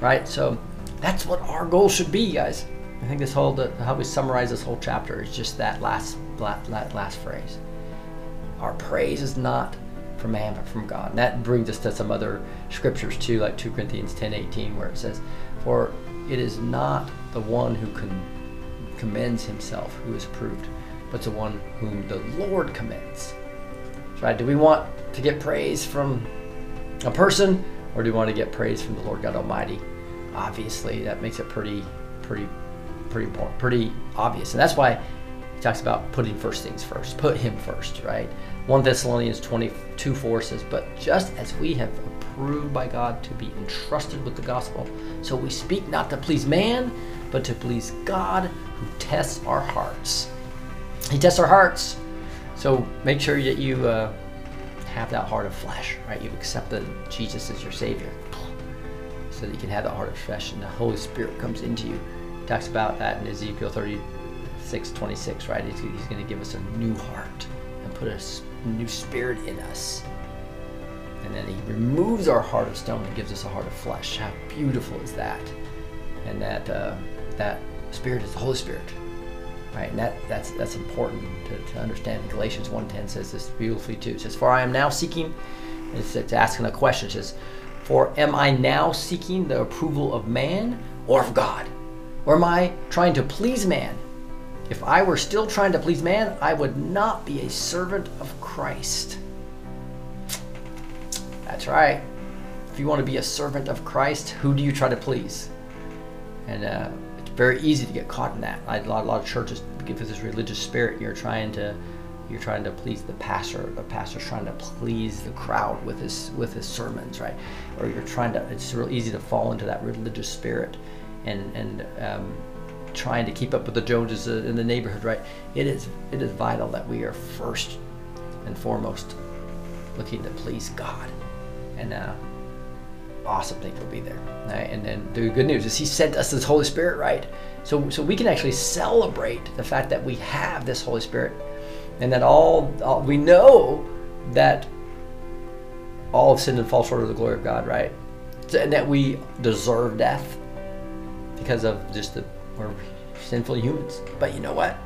Right? So that's what our goal should be, guys. I think this whole, the, how we summarize this whole chapter is just that last, last, last phrase. Our praise is not from man, but from God. And that brings us to some other scriptures too, like 2 Corinthians 10 18, where it says, For it is not the one who can commends himself who is approved, but the one whom the Lord commends. Right? Do we want to get praise from a person or do we want to get praise from the Lord God Almighty? Obviously, that makes it pretty, pretty, pretty important, pretty obvious. And that's why he talks about putting first things first. Put him first, right? 1 Thessalonians 22 4 says, But just as we have approved by God to be entrusted with the gospel, so we speak not to please man, but to please God who tests our hearts. He tests our hearts. So make sure that you uh, have that heart of flesh, right? You've accepted Jesus as your Savior. So that you can have that heart of flesh and the Holy Spirit comes into you. He talks about that in Ezekiel 36, 26, right? He's, he's going to give us a new heart and put a new spirit in us. And then he removes our heart of stone and gives us a heart of flesh. How beautiful is that? And that uh, that spirit is the Holy Spirit right? And that that's that's important to, to understand. Galatians 1.10 says this beautifully too. It says, "For I am now seeking," it's, it's asking a question. It says, "For am I now seeking the approval of man or of God, or am I trying to please man? If I were still trying to please man, I would not be a servant of Christ." Right. If you want to be a servant of Christ, who do you try to please? And uh, it's very easy to get caught in that. A lot, a lot of churches give this religious spirit. You're trying to, you're trying to please the pastor. The pastor's trying to please the crowd with his with his sermons, right? Or you're trying to. It's real easy to fall into that religious spirit, and and um, trying to keep up with the Joneses in the neighborhood, right? It is it is vital that we are first and foremost looking to please God, and uh, awesome things will be there. Right? And then the good news is He sent us this Holy Spirit, right? So, so we can actually celebrate the fact that we have this Holy Spirit, and that all, all we know that all have sinned and fall short of the glory of God, right? And that we deserve death because of just the we're sinful humans. But you know what?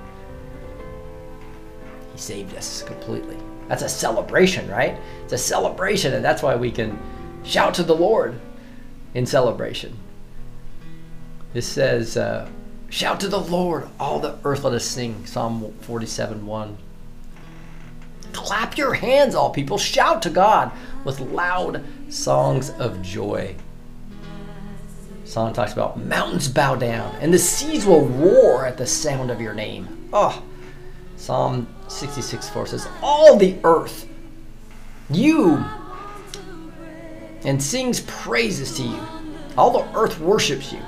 He saved us completely. That's a celebration, right? It's a celebration, and that's why we can shout to the Lord in celebration. This says, uh, Shout to the Lord, all the earth let us sing. Psalm 47 1. Clap your hands, all people. Shout to God with loud songs of joy. Psalm talks about mountains bow down and the seas will roar at the sound of your name. Oh, Psalm 66 forces, All the earth, you, and sings praises to you. All the earth worships you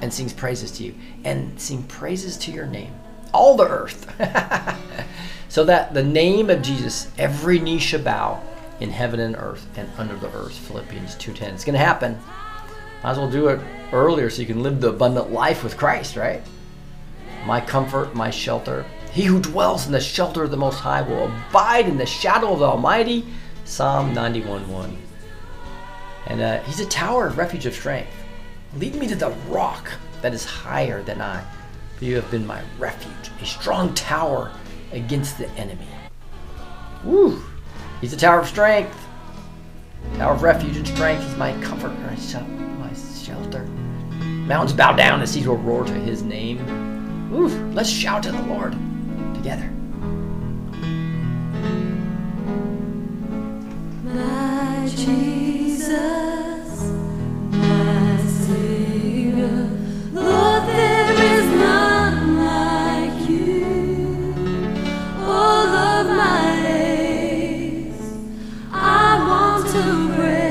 and sings praises to you and sing praises to your name. All the earth. so that the name of Jesus, every knee shall bow in heaven and earth and under the earth. Philippians 2.10. It's going to happen. Might as well do it earlier so you can live the abundant life with Christ, right? My comfort, my shelter. He who dwells in the shelter of the Most High will abide in the shadow of the Almighty. Psalm 91.1. And uh, he's a tower of refuge of strength. Lead me to the rock that is higher than I, for you have been my refuge, a strong tower against the enemy. Woo! He's a tower of strength, tower of refuge and strength. He's my comfort, my shelter. Mountains bow down, the seas will roar to his name. Woo! Let's shout to the Lord together. My Jesus. Lord, there is none like you. All of my days, I want to praise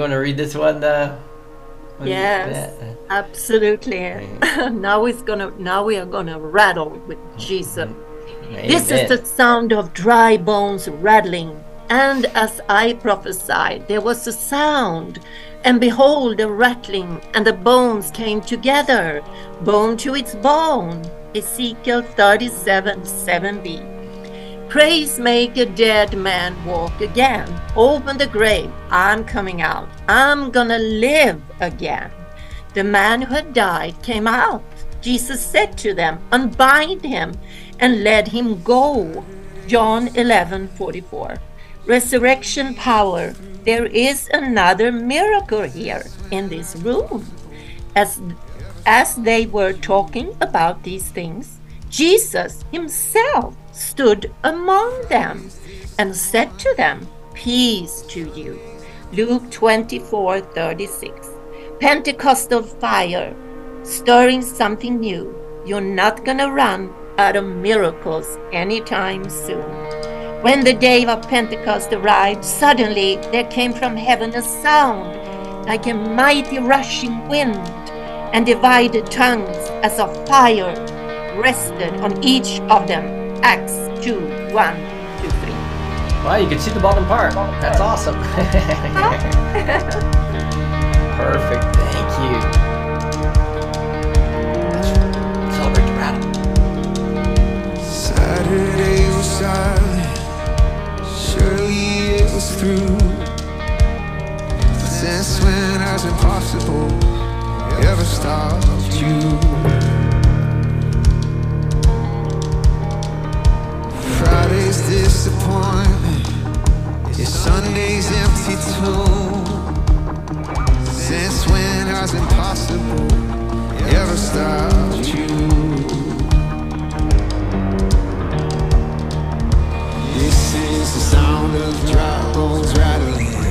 you want to read this one? Uh, Yes. Absolutely. now it's gonna now we are gonna rattle with Jesus. This is the sound of dry bones rattling. And as I prophesied, there was a sound, and behold, a rattling, and the bones came together, bone to its bone. Ezekiel 37 7b. Praise make a dead man walk again. Open the grave. I'm coming out. I'm gonna live again. The man who had died came out. Jesus said to them, Unbind him and let him go. John 11 44. Resurrection power. There is another miracle here in this room. As, as they were talking about these things, Jesus himself stood among them and said to them, Peace to you. Luke 24 36. Pentecostal fire, stirring something new. You're not gonna run out of miracles anytime soon. When the day of Pentecost arrived, suddenly there came from heaven a sound like a mighty rushing wind, and divided tongues as of fire rested on each of them. Acts 2 1 2 3. Wow, you can see the bottom part. That's awesome. Perfect. Thank you. Let's celebrate the rattle. Saturday was silent. Surely it was through. Since when has impossible ever stopped you? Disappointment is Sunday's empty tomb. Since when has impossible ever stopped you? This is the sound of dry bones rattling.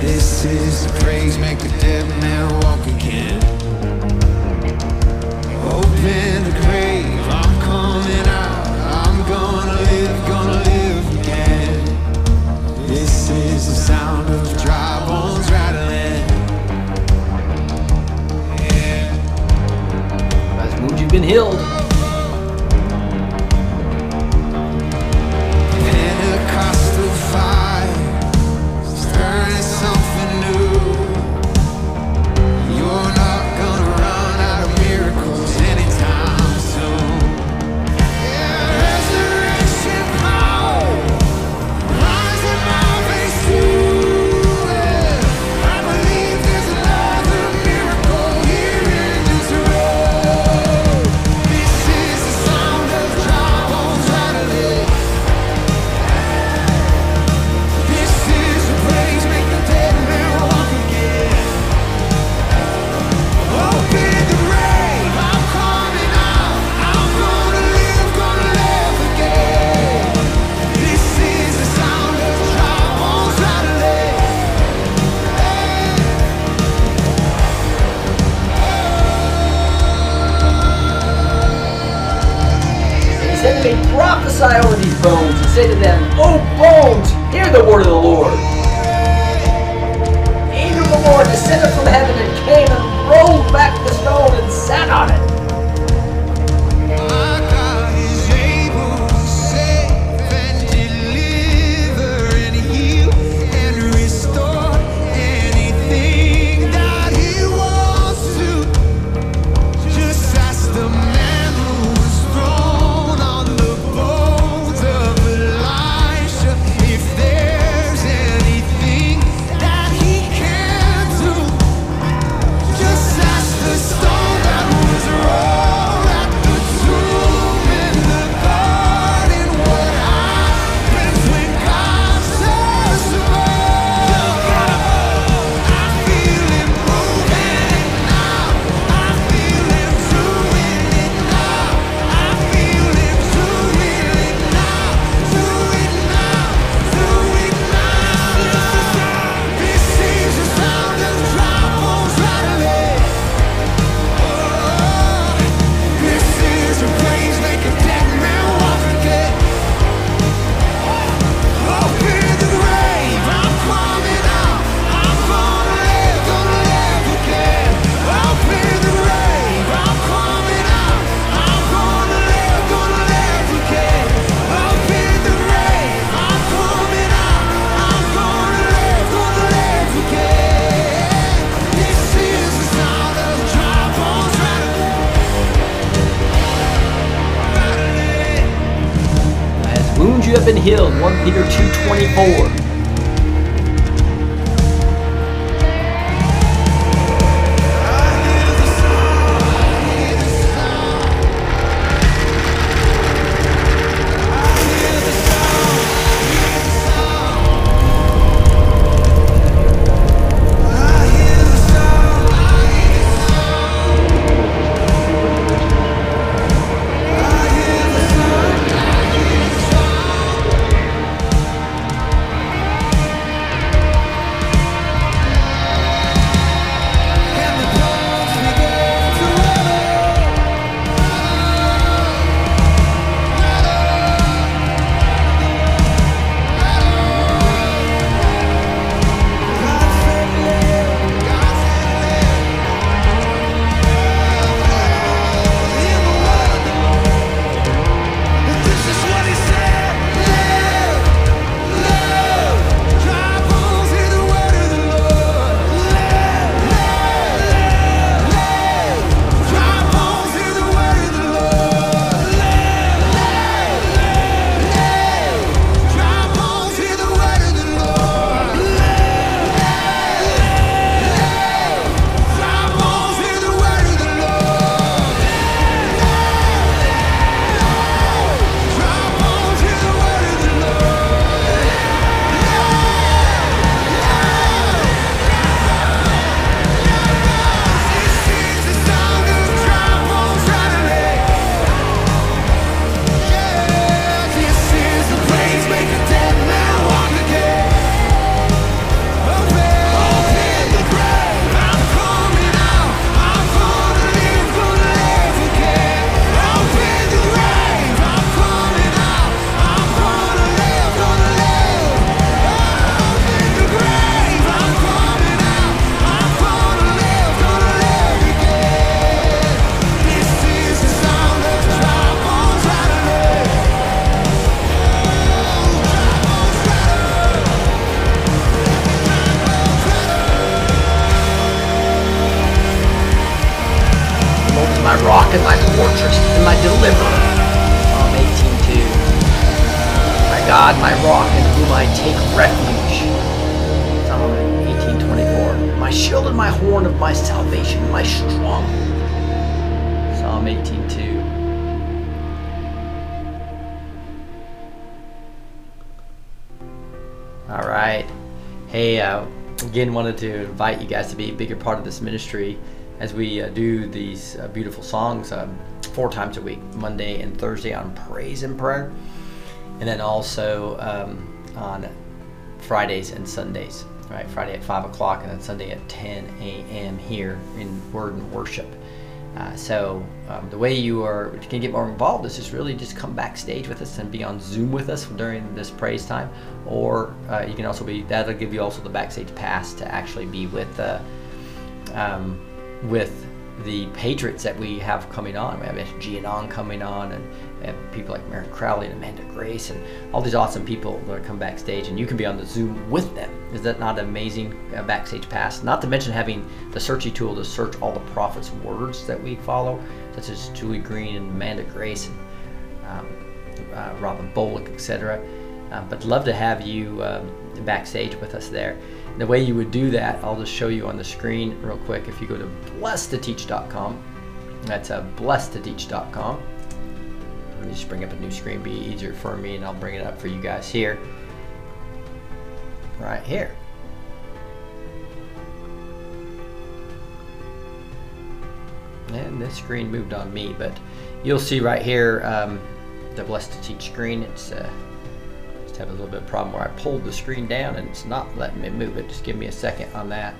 This is the praise, make the dead man walk again. Open the grave, I'm coming out. Gonna live, gonna live again. This is the sound of dry bones rattling. That's mood you've been healed. Say to them, O bones, hear the word of the Lord. The angel of the Lord descended from heaven and came and rolled back the stone and sat on it. Again, wanted to invite you guys to be a bigger part of this ministry as we uh, do these uh, beautiful songs um, four times a week, Monday and Thursday on praise and prayer, and then also um, on Fridays and Sundays. Right, Friday at five o'clock and then Sunday at 10 a.m. here in Word and Worship. Uh, so um, the way you are can get more involved is just really just come backstage with us and be on Zoom with us during this praise time, or uh, you can also be that'll give you also the backstage pass to actually be with uh, um, with the Patriots that we have coming on. We have Gianon coming on, and have people like Mary Crowley and Amanda Grace, and all these awesome people that come backstage, and you can be on the Zoom with them. Is that not an amazing uh, backstage pass? Not to mention having the searchy tool to search all the prophets' words that we follow, such as Julie Green and Amanda Grace and um, uh, Robin Bullock, etc. Uh, but love to have you um, backstage with us there. The way you would do that, I'll just show you on the screen real quick. If you go to blessed2teach.com, that's uh, blessed2teach.com. Just bring up a new screen, be easier for me, and I'll bring it up for you guys here. Right here. And this screen moved on me, but you'll see right here um, the Blessed to Teach screen. It's uh, just having a little bit of problem where I pulled the screen down and it's not letting me move it. Just give me a second on that.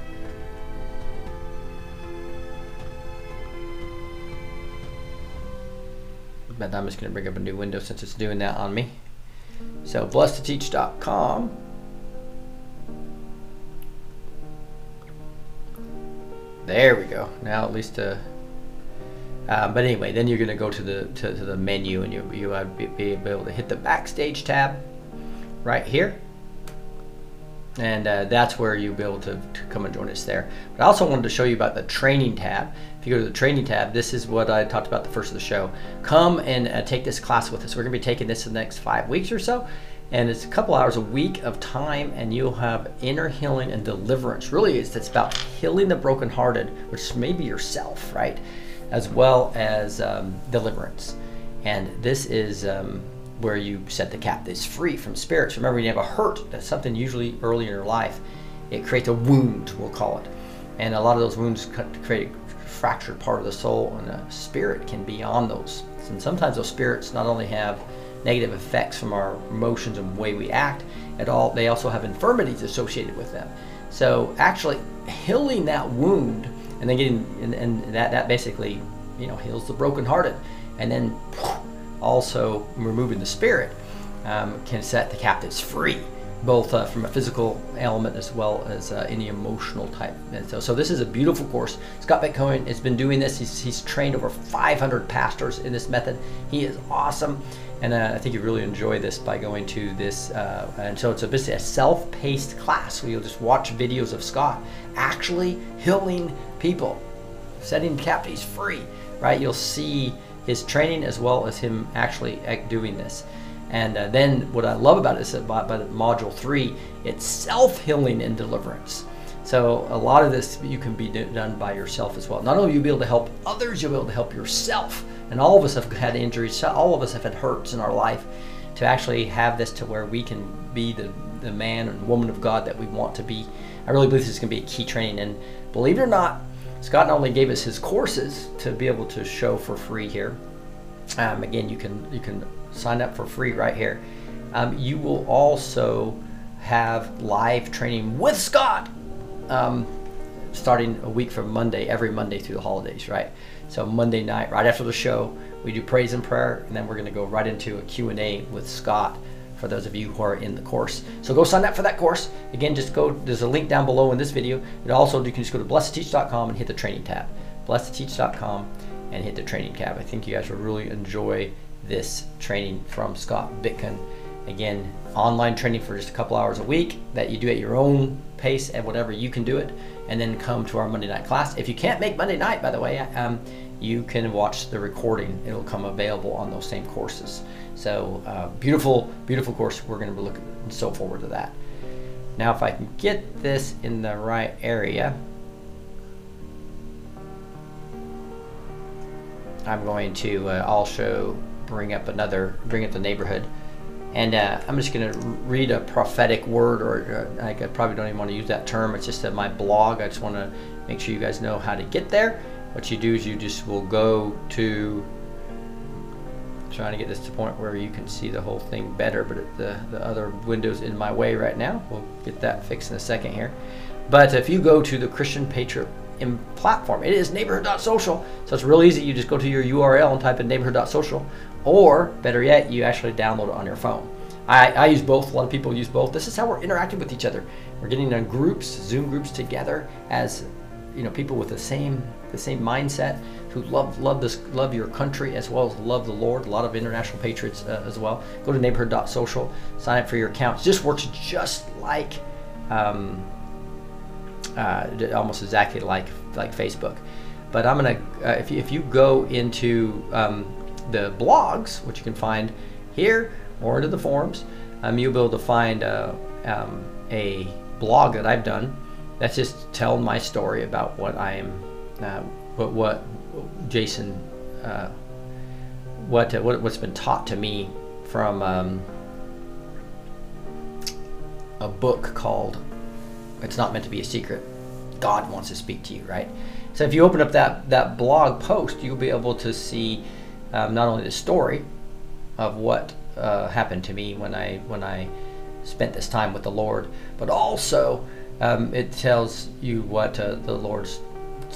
But I'm just going to bring up a new window since it's doing that on me. So, blessed2teach.com. There we go. Now at least uh, uh, but anyway, then you're going to go to the to, to the menu and you you uh, be, be able to hit the backstage tab right here. and uh, that's where you'll be able to, to come and join us there. But I also wanted to show you about the training tab. If you go to the training tab, this is what I talked about the first of the show. Come and uh, take this class with us. We're going to be taking this in the next five weeks or so, and it's a couple hours a week of time, and you'll have inner healing and deliverance. Really, it's, it's about healing the brokenhearted, which may be yourself, right, as well as um, deliverance. And this is um, where you set the captives free from spirits. Remember, when you have a hurt, that's something usually early in your life, it creates a wound, we'll call it. And a lot of those wounds create fractured part of the soul, and the spirit can be on those. And sometimes those spirits not only have negative effects from our emotions and way we act at all, they also have infirmities associated with them. So actually healing that wound and then getting and, and that, that basically you know heals the brokenhearted and then also removing the spirit um, can set the captives free both uh, from a physical element as well as uh, any emotional type. And so, so this is a beautiful course. Scott Bitkin has been doing this. He's, he's trained over 500 pastors in this method. He is awesome, and uh, I think you really enjoy this by going to this. Uh, and so it's a basically a self-paced class where you'll just watch videos of Scott actually healing people, setting captives free. Right? You'll see his training as well as him actually doing this. And uh, then what I love about it is that by, by module three, it's self-healing and deliverance. So a lot of this you can be do- done by yourself as well. Not only will you be able to help others, you'll be able to help yourself. And all of us have had injuries. All of us have had hurts in our life. To actually have this to where we can be the, the man and woman of God that we want to be. I really believe this is going to be a key training. And believe it or not, Scott not only gave us his courses to be able to show for free here. Um, again, you can you can sign up for free right here. Um, you will also have live training with Scott um, starting a week from Monday, every Monday through the holidays, right? So Monday night, right after the show, we do praise and prayer, and then we're going to go right into a Q&A with Scott for those of you who are in the course. So go sign up for that course. Again, just go, there's a link down below in this video. And also, you can just go to blessed2teach.com and hit the training tab. blessed2teach.com and hit the training tab. I think you guys will really enjoy this training from Scott Bitkin. Again, online training for just a couple hours a week that you do at your own pace and whatever you can do it, and then come to our Monday night class. If you can't make Monday night, by the way, um, you can watch the recording. It'll come available on those same courses. So uh, beautiful, beautiful course. We're going to be looking so forward to that. Now, if I can get this in the right area, I'm going to uh, also bring up another, bring up the neighborhood. And uh, I'm just going to read a prophetic word, or uh, I probably don't even want to use that term. It's just that my blog. I just want to make sure you guys know how to get there. What you do is you just will go to trying to get this to the point where you can see the whole thing better, but the, the other window's in my way right now. We'll get that fixed in a second here. But if you go to the Christian Patriot platform, it is neighborhood.social. So it's real easy. You just go to your URL and type in neighborhood.social, or better yet, you actually download it on your phone. I, I use both. A lot of people use both. This is how we're interacting with each other. We're getting in groups, Zoom groups together as you know people with the same the same mindset who love love this love your country as well as love the Lord. A lot of international patriots uh, as well. Go to neighborhood.social, sign up for your account. It just works just like um, uh, almost exactly like like Facebook. But I'm gonna uh, if you, if you go into um, the blogs, which you can find here or into the forums, um, you'll be able to find uh, um, a blog that I've done that's just telling my story about what I am, uh, what what Jason, uh, what, uh, what what's been taught to me from um, a book called "It's Not Meant to Be a Secret." God wants to speak to you, right? So if you open up that that blog post, you'll be able to see um, not only the story of what uh, happened to me when I when I spent this time with the Lord, but also um, it tells you what uh, the Lord's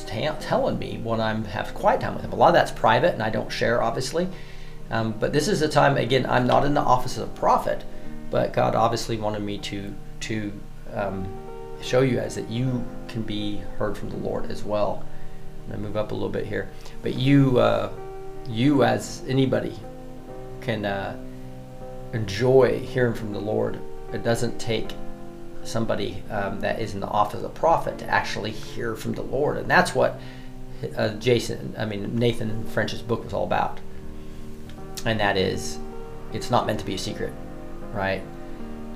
t- telling me when I'm have quiet time with Him. A lot of that's private, and I don't share, obviously. Um, but this is a time again. I'm not in the office of a prophet, but God obviously wanted me to to um, show you guys that you can be heard from the Lord as well. I'm gonna move up a little bit here, but you uh, you as anybody can uh, enjoy hearing from the Lord. It doesn't take somebody um, that is in the office of a prophet to actually hear from the Lord, and that's what uh, Jason, I mean Nathan French's book was all about, and that is, it's not meant to be a secret, right?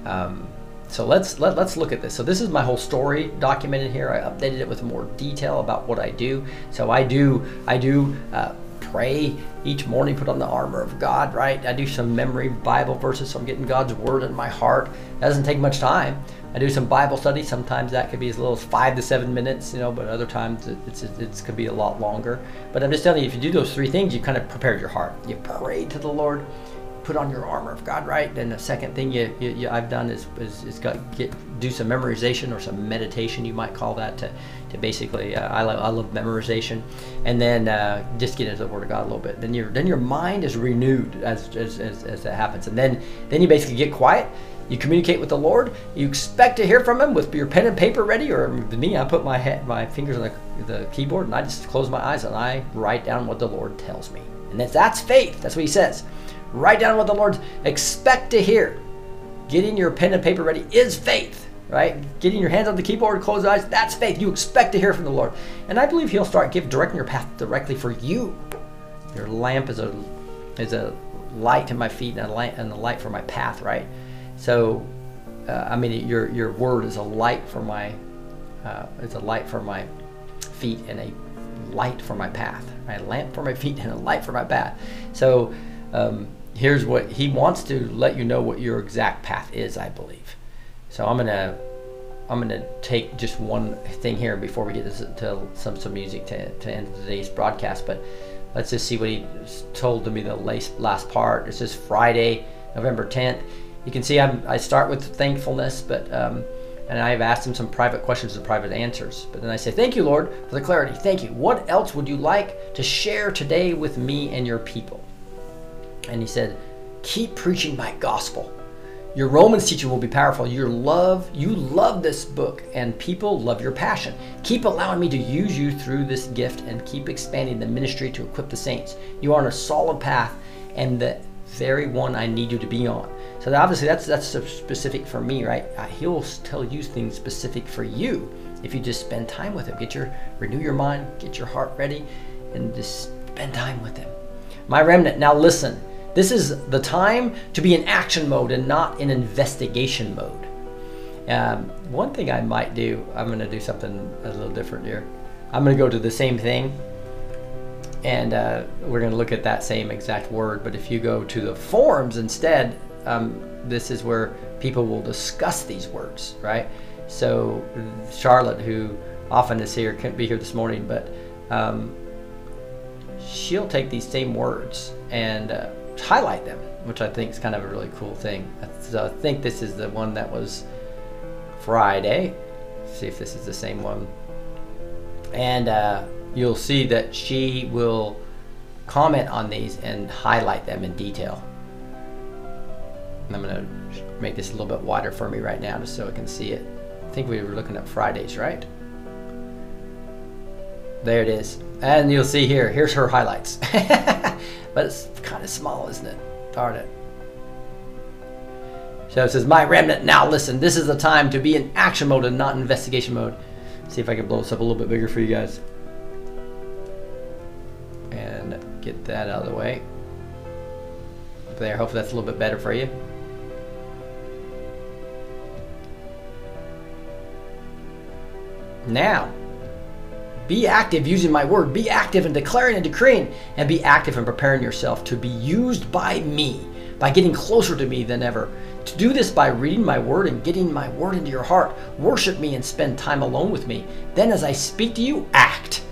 Um, so let's let, let's look at this. So this is my whole story documented here. I updated it with more detail about what I do. So I do I do uh, pray each morning, put on the armor of God, right? I do some memory Bible verses, so I'm getting God's word in my heart. Doesn't take much time. I do some Bible study. Sometimes that could be as little as five to seven minutes, you know, but other times it- it's it's could be a lot longer. But I'm just telling you, if you do those three things, you kind of prepared your heart. You pray to the Lord, put on your armor of God, right? Then the second thing you, you, you I've done is, is, is got get do some memorization or some meditation, you might call that, to, to basically uh, I love I love memorization, and then uh, just get into the Word of God a little bit. Then your then your mind is renewed as, as, as, as that happens, and then then you basically get quiet. You communicate with the Lord. You expect to hear from Him with your pen and paper ready, or me, I put my head, my fingers on the, the keyboard and I just close my eyes and I write down what the Lord tells me, and that's, that's faith. That's what He says. Write down what the Lord expect to hear. Getting your pen and paper ready is faith, right? Getting your hands on the keyboard, close your eyes, that's faith. You expect to hear from the Lord. And I believe He'll start give directing your path directly for you. Your lamp is a is a light to my feet and a light and a light for my path, right? So, uh, I mean, your your word is a light for my uh, it's a light for my feet and a light for my path. Right? A lamp for my feet and a light for my path. So, um, here's what he wants to let you know what your exact path is. I believe. So I'm gonna I'm gonna take just one thing here before we get this, to some some music to, to end today's broadcast. But let's just see what he told to me the last, last part. This is Friday, November 10th. You can see I'm, I start with thankfulness, but um, and I've asked him some private questions and private answers. But then I say, Thank you, Lord, for the clarity. Thank you. What else would you like to share today with me and your people? And he said, Keep preaching my gospel. Your Romans teaching will be powerful. Your love, you love this book, and people love your passion. Keep allowing me to use you through this gift and keep expanding the ministry to equip the saints. You are on a solid path and the very one I need you to be on. So obviously that's that's specific for me, right? Uh, He'll tell you things specific for you if you just spend time with him. Get your renew your mind, get your heart ready, and just spend time with him. My remnant, now listen. This is the time to be in action mode and not in investigation mode. Um, one thing I might do, I'm going to do something a little different here. I'm going to go to the same thing and uh, we're going to look at that same exact word. But if you go to the forums instead, um, this is where people will discuss these words, right? So Charlotte, who often is here, couldn't be here this morning, but um, she'll take these same words and uh, highlight them, which I think is kind of a really cool thing. So I think this is the one that was Friday. see if this is the same one. And uh, you'll see that she will comment on these and highlight them in detail. And I'm going to make this a little bit wider for me right now just so I can see it. I think we were looking at Fridays, right? There it is. And you'll see here, here's her highlights. but it's kind of small, isn't it? Darn it. So it says, My remnant, now listen, this is the time to be in action mode and not investigation mode. See if I can blow this up a little bit bigger for you guys. And get that out of the way. There, hopefully that's a little bit better for you. Now, be active using my word. Be active in declaring and decreeing, and be active in preparing yourself to be used by me, by getting closer to me than ever. To do this by reading my word and getting my word into your heart. Worship me and spend time alone with me. Then, as I speak to you, act.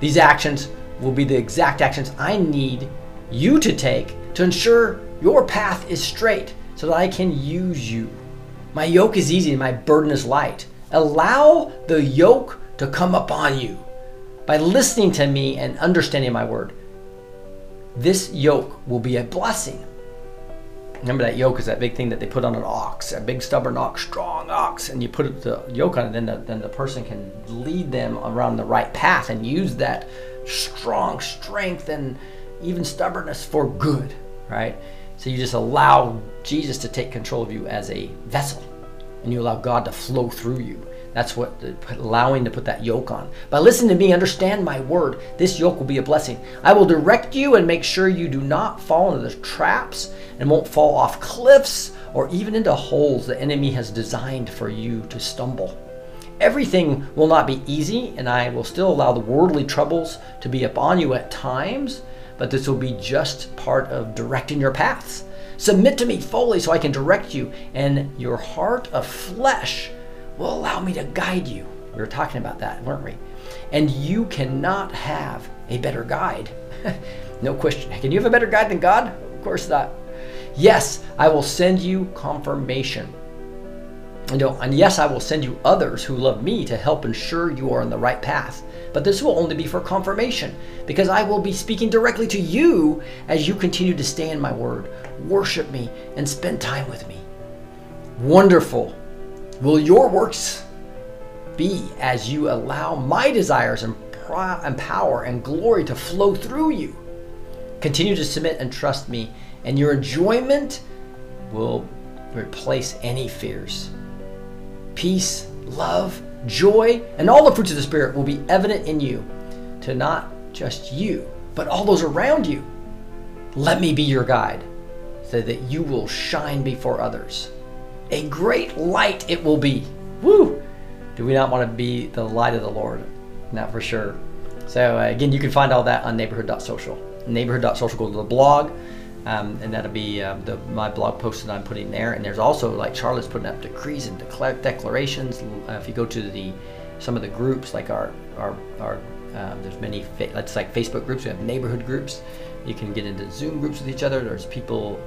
These actions will be the exact actions I need you to take to ensure your path is straight so that I can use you. My yoke is easy and my burden is light. Allow the yoke to come upon you by listening to me and understanding my word. This yoke will be a blessing. Remember that yoke is that big thing that they put on an ox, a big stubborn ox, strong ox, and you put the yoke on it, then the, then the person can lead them around the right path and use that strong strength and even stubbornness for good, right? So you just allow Jesus to take control of you as a vessel. and you allow God to flow through you. That's what the, allowing to put that yoke on. By listening to me, understand my word. This yoke will be a blessing. I will direct you and make sure you do not fall into the traps and won't fall off cliffs or even into holes the enemy has designed for you to stumble. Everything will not be easy, and I will still allow the worldly troubles to be upon you at times, but this will be just part of directing your paths. Submit to me fully so I can direct you, and your heart of flesh will allow me to guide you. We were talking about that, weren't we? And you cannot have a better guide. no question. Can you have a better guide than God? Of course not. Yes, I will send you confirmation. And, don't- and yes, I will send you others who love me to help ensure you are on the right path. But this will only be for confirmation, because I will be speaking directly to you as you continue to stay in my word, worship me, and spend time with me. Wonderful will your works be as you allow my desires and, and power and glory to flow through you. Continue to submit and trust me, and your enjoyment will replace any fears. Peace, love, joy, and all the fruits of the Spirit will be evident in you to not just you, but all those around you. Let me be your guide so that you will shine before others. A great light it will be. Woo! Do we not want to be the light of the Lord? Not for sure. So, uh, again, you can find all that on neighborhood.social. Neighborhood.social, go to the blog, um, and that'll be um, the, my blog post that I'm putting there. And there's also, like Charlotte's putting up decrees and declarations. Uh, if you go to the some of the groups, like our, our, our um, there's many, fa- that's like Facebook groups, we have neighborhood groups. You can get into Zoom groups with each other. There's people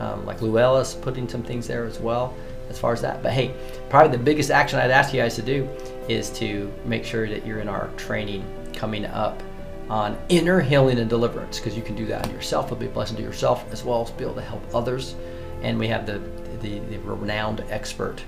um, like Luella's putting some things there as well as far as that. But hey, probably the biggest action I'd ask you guys to do is to make sure that you're in our training coming up on inner healing and deliverance because you can do that on yourself. It'll be a blessing to yourself as well as be able to help others. And we have the the, the renowned expert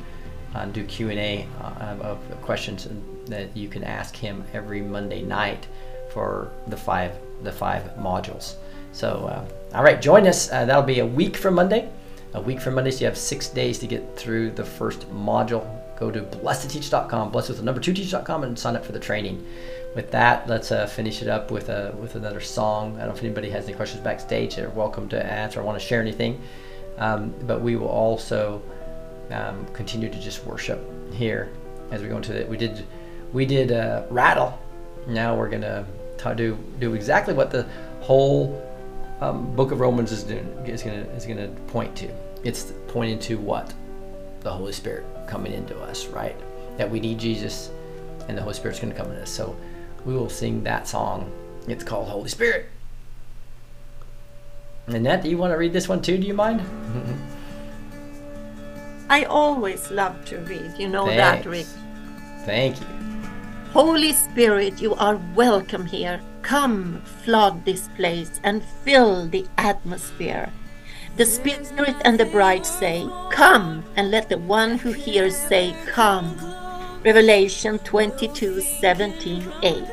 on do Q and A uh, of questions that you can ask him every Monday night for the five the five modules. So, uh, all right, join us. Uh, that'll be a week from Monday. A week from Monday, so you have six days to get through the first module. Go to blessed2teach.com, blessed with the number two teach.com, and sign up for the training. With that, let's uh, finish it up with a with another song. I don't know if anybody has any questions backstage. They're welcome to ask or want to share anything. Um, but we will also um, continue to just worship here as we go into it. We did we did uh, rattle. Now we're gonna do do exactly what the whole um, book of Romans is doing is gonna is gonna point to. It's pointing to what the Holy Spirit coming into us, right? That we need Jesus, and the Holy Spirit's gonna come into us. So we will sing that song. It's called Holy Spirit. Annette, do you want to read this one too? Do you mind? I always love to read. You know that, Rick. Thank you. Holy Spirit, you are welcome here. Come, flood this place and fill the atmosphere. The Spirit and the bride say, Come, and let the one who hears say, Come. Revelation 22 17 8.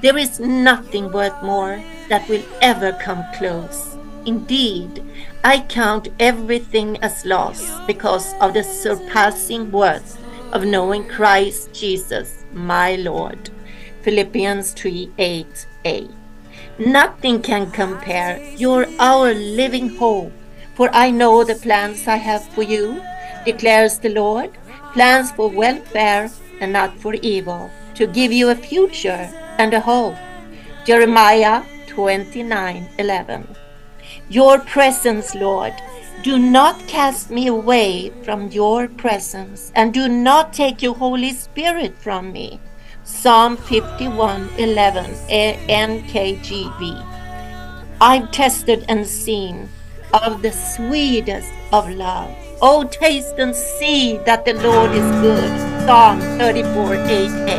There is nothing worth more that will ever come close. Indeed, I count everything as loss because of the surpassing worth of knowing Christ Jesus, my Lord. Philippians 3 8 a. Nothing can compare. You're our living hope. For I know the plans I have for you, declares the Lord plans for welfare and not for evil, to give you a future and a hope. Jeremiah 29 11. Your presence, Lord. Do not cast me away from your presence, and do not take your Holy Spirit from me. Psalm 51 11 NKJV. I've tested and seen of the sweetest of love. Oh, taste and see that the Lord is good. Psalm 34 8a.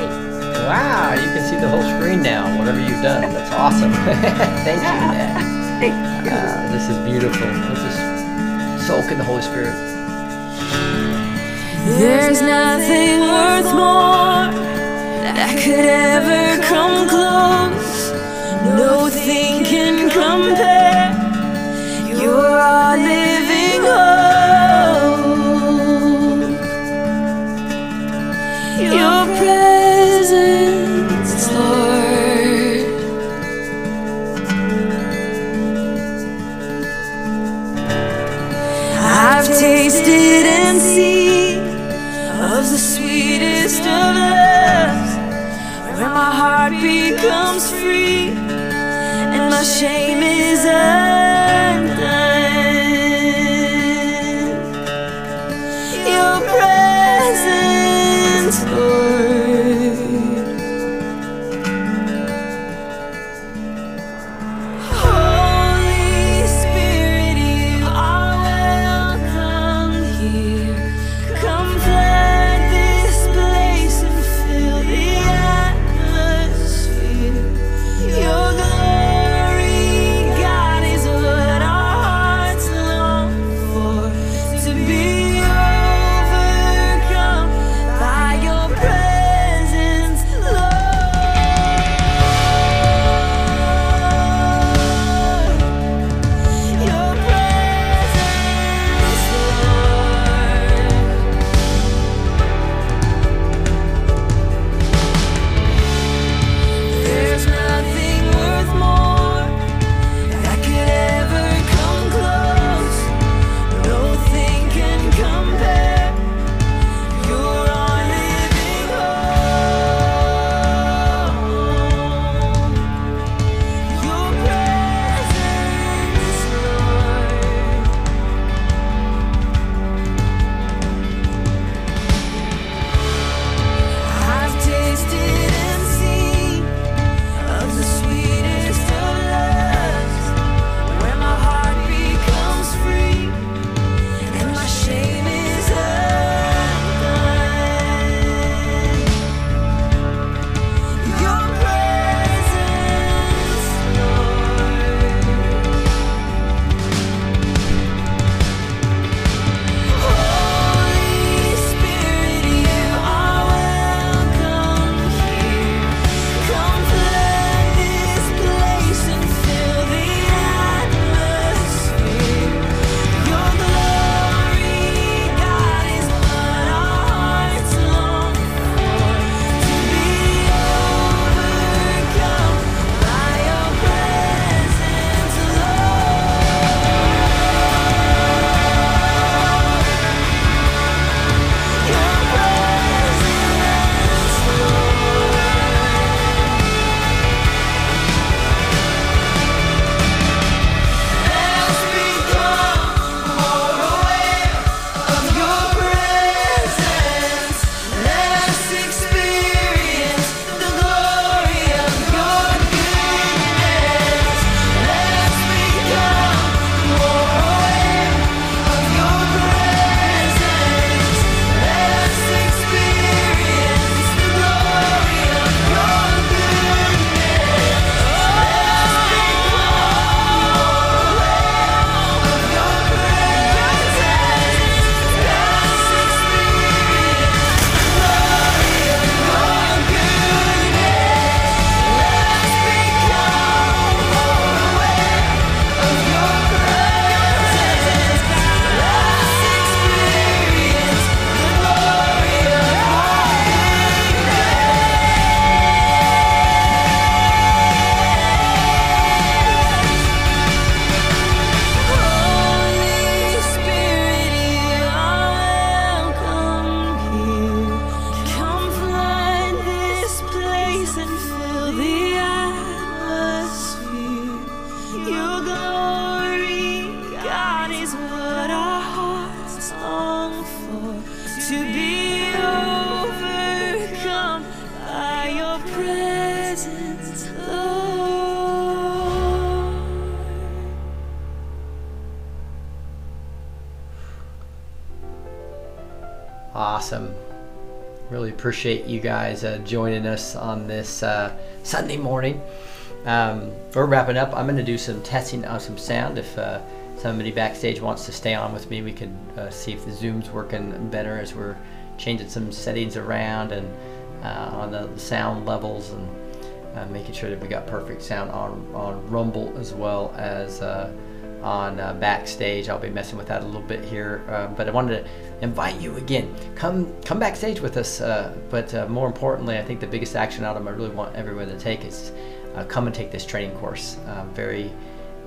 Wow, you can see the whole screen now. Whatever you've done, that's awesome. Thank you, Annette. Uh, this is beautiful. Let's just soak in the Holy Spirit. There's nothing worth more that could ever come close. Nothing can compare. heart becomes free and my shame guys uh, joining us on this uh, Sunday morning. Um, we're wrapping up. I'm going to do some testing on some sound. If uh, somebody backstage wants to stay on with me, we can uh, see if the Zoom's working better as we're changing some settings around and uh, on the sound levels and uh, making sure that we got perfect sound on on Rumble as well as on uh, backstage. I'll be messing with that a little bit here, uh, but I wanted to invite you again. Come come backstage with us. Uh, but uh, more importantly, I think the biggest action item I really want everyone to take is uh, come and take this training course. Uh, very,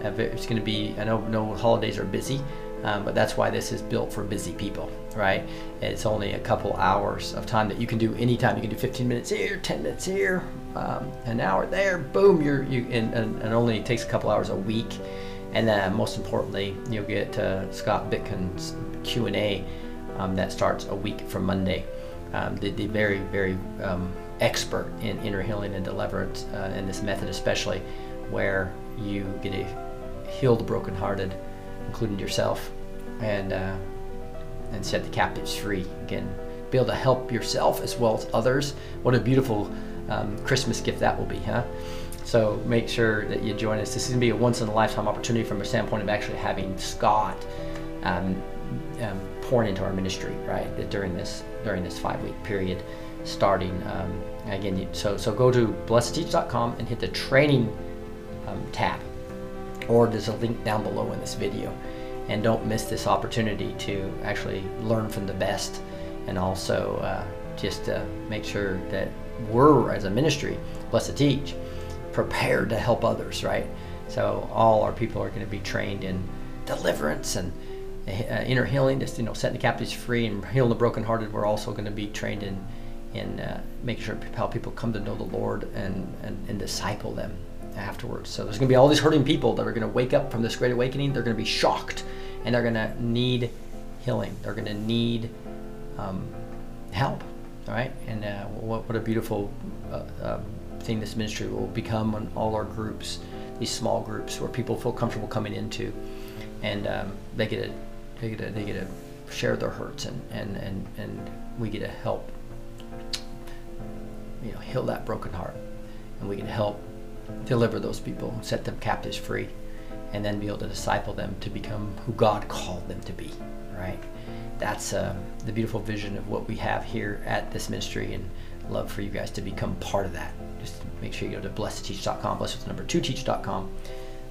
uh, it's going to be. I know no holidays are busy. Um, but that's why this is built for busy people, right? It's only a couple hours of time that you can do anytime. You can do 15 minutes here, 10 minutes here, um, an hour there. Boom, you're you and, and, and only takes a couple hours a week. And then most importantly, you'll get uh, Scott Bitkin's Q and A um, that starts a week from Monday. Um, the, the very very um, expert in inner healing and deliverance, uh, in this method especially, where you get to heal the brokenhearted, including yourself, and uh, and set the captives free. Again, be able to help yourself as well as others. What a beautiful um, Christmas gift that will be, huh? So make sure that you join us. This is going to be a once in a lifetime opportunity from a standpoint of actually having Scott um, um, pouring into our ministry, right? During this during this five week period, starting um, again. You, so so go to blessed2teach.com and hit the training um, tab, or there's a link down below in this video, and don't miss this opportunity to actually learn from the best, and also uh, just uh, make sure that we're as a ministry, Blessed to Teach, prepared to help others, right? So all our people are going to be trained in deliverance and uh, inner healing, just you know, setting the captives free and healing the brokenhearted. We're also going to be trained in in uh, making sure how people come to know the Lord and, and and disciple them afterwards. So there's going to be all these hurting people that are going to wake up from this great awakening. They're going to be shocked, and they're going to need healing. They're going to need um, help. All right, and uh, what, what a beautiful uh, um, thing this ministry will become on all our groups, these small groups where people feel comfortable coming into, and um, they get to they get to they get to share their hurts and and and and we get to help you know heal that broken heart, and we can help deliver those people, set them captives free, and then be able to disciple them to become who God called them to be. Right that's um, the beautiful vision of what we have here at this ministry and love for you guys to become part of that. Just make sure you go to blessed2teach.com blessed with number two teach.com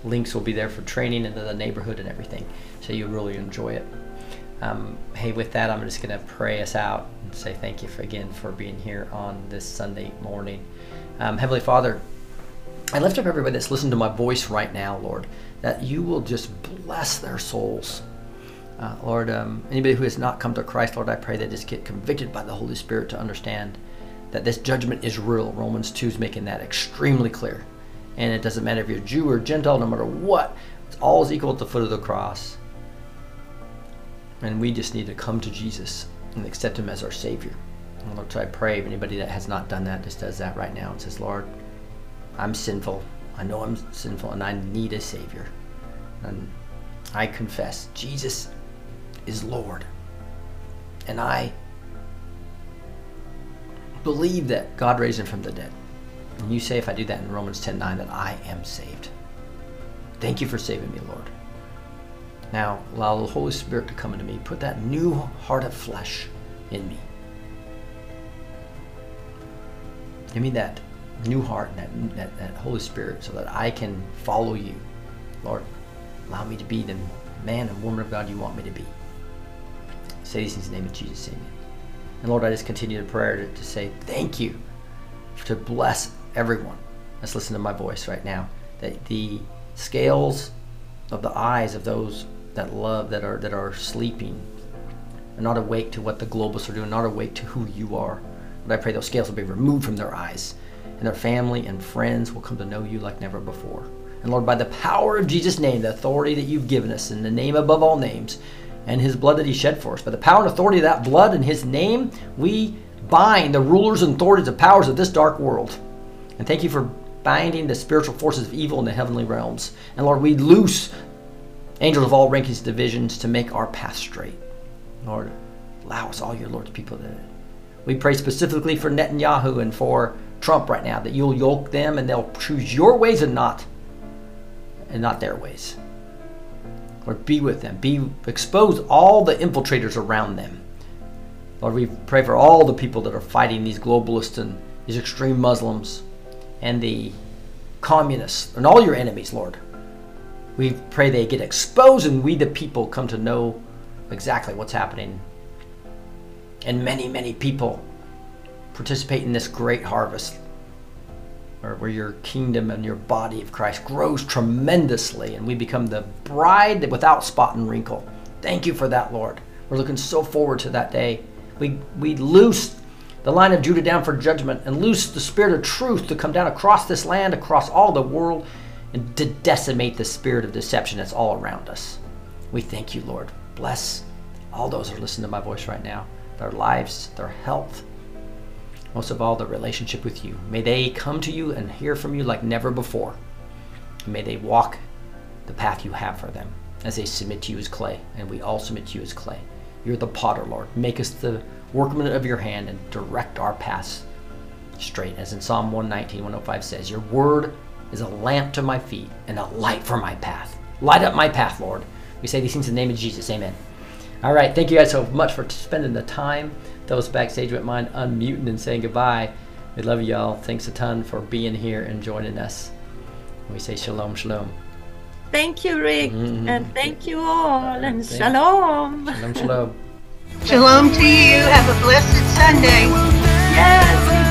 links will be there for training into the neighborhood and everything. So you'll really enjoy it. Um, hey with that i'm just going to pray us out and say thank you for, again for being here on this sunday morning. Um, heavenly father i lift up everybody that's listening to my voice right now lord that you will just bless their souls. Uh, Lord, um, anybody who has not come to Christ, Lord, I pray they just get convicted by the Holy Spirit to understand that this judgment is real. Romans 2 is making that extremely clear. And it doesn't matter if you're Jew or Gentile, no matter what, it's all is equal at the foot of the cross. And we just need to come to Jesus and accept Him as our Savior. And Lord, so I pray if anybody that has not done that just does that right now and says, Lord, I'm sinful. I know I'm sinful and I need a Savior. And I confess Jesus is Lord. And I believe that God raised him from the dead. And you say if I do that in Romans 10 9 that I am saved. Thank you for saving me, Lord. Now allow the Holy Spirit to come into me. Put that new heart of flesh in me. Give me that new heart, that, that, that Holy Spirit, so that I can follow you. Lord, allow me to be the man and woman of God you want me to be. Say these in the name of Jesus, amen. And Lord, I just continue to pray to, to say thank you to bless everyone that's listening to my voice right now. That the scales of the eyes of those that love that are that are sleeping are not awake to what the globalists are doing, not awake to who you are. But I pray those scales will be removed from their eyes, and their family and friends will come to know you like never before. And Lord, by the power of Jesus' name, the authority that you've given us, in the name above all names, and his blood that he shed for us. By the power and authority of that blood and his name, we bind the rulers and authorities and powers of this dark world. And thank you for binding the spiritual forces of evil in the heavenly realms. And Lord, we loose angels of all rankings and divisions to make our path straight. Lord, allow us, all your Lord's people, to. We pray specifically for Netanyahu and for Trump right now that you'll yoke them and they'll choose your ways and not and not their ways. Lord, be with them. Be expose all the infiltrators around them. Lord, we pray for all the people that are fighting these globalists and these extreme Muslims and the communists and all your enemies, Lord. We pray they get exposed and we, the people, come to know exactly what's happening. And many, many people participate in this great harvest or where your kingdom and your body of Christ grows tremendously and we become the bride without spot and wrinkle Thank you for that, Lord. We're looking so forward to that day. We, we loose the lion of Judah down for judgment and loose the spirit of truth to come down across this land, across all the world, and to decimate the spirit of deception that's all around us. We thank you, Lord. Bless all those who are listening to my voice right now, their lives, their health, most of all, the relationship with you. May they come to you and hear from you like never before. May they walk the path you have for them as they submit to you as clay, and we all submit to you as clay. You're the potter, Lord. Make us the workman of your hand and direct our paths straight. As in Psalm 119, 105 says, Your word is a lamp to my feet and a light for my path. Light up my path, Lord. We say these things in the name of Jesus. Amen. All right. Thank you guys so much for spending the time. Those backstage wouldn't mind unmuting and saying goodbye. We love you all. Thanks a ton for being here and joining us. We say shalom, shalom. Thank you, Rick, Mhm. and thank you all, and Thank- shalom. Shalom, shalom. Shalom to you. Have a blessed Sunday. Yes,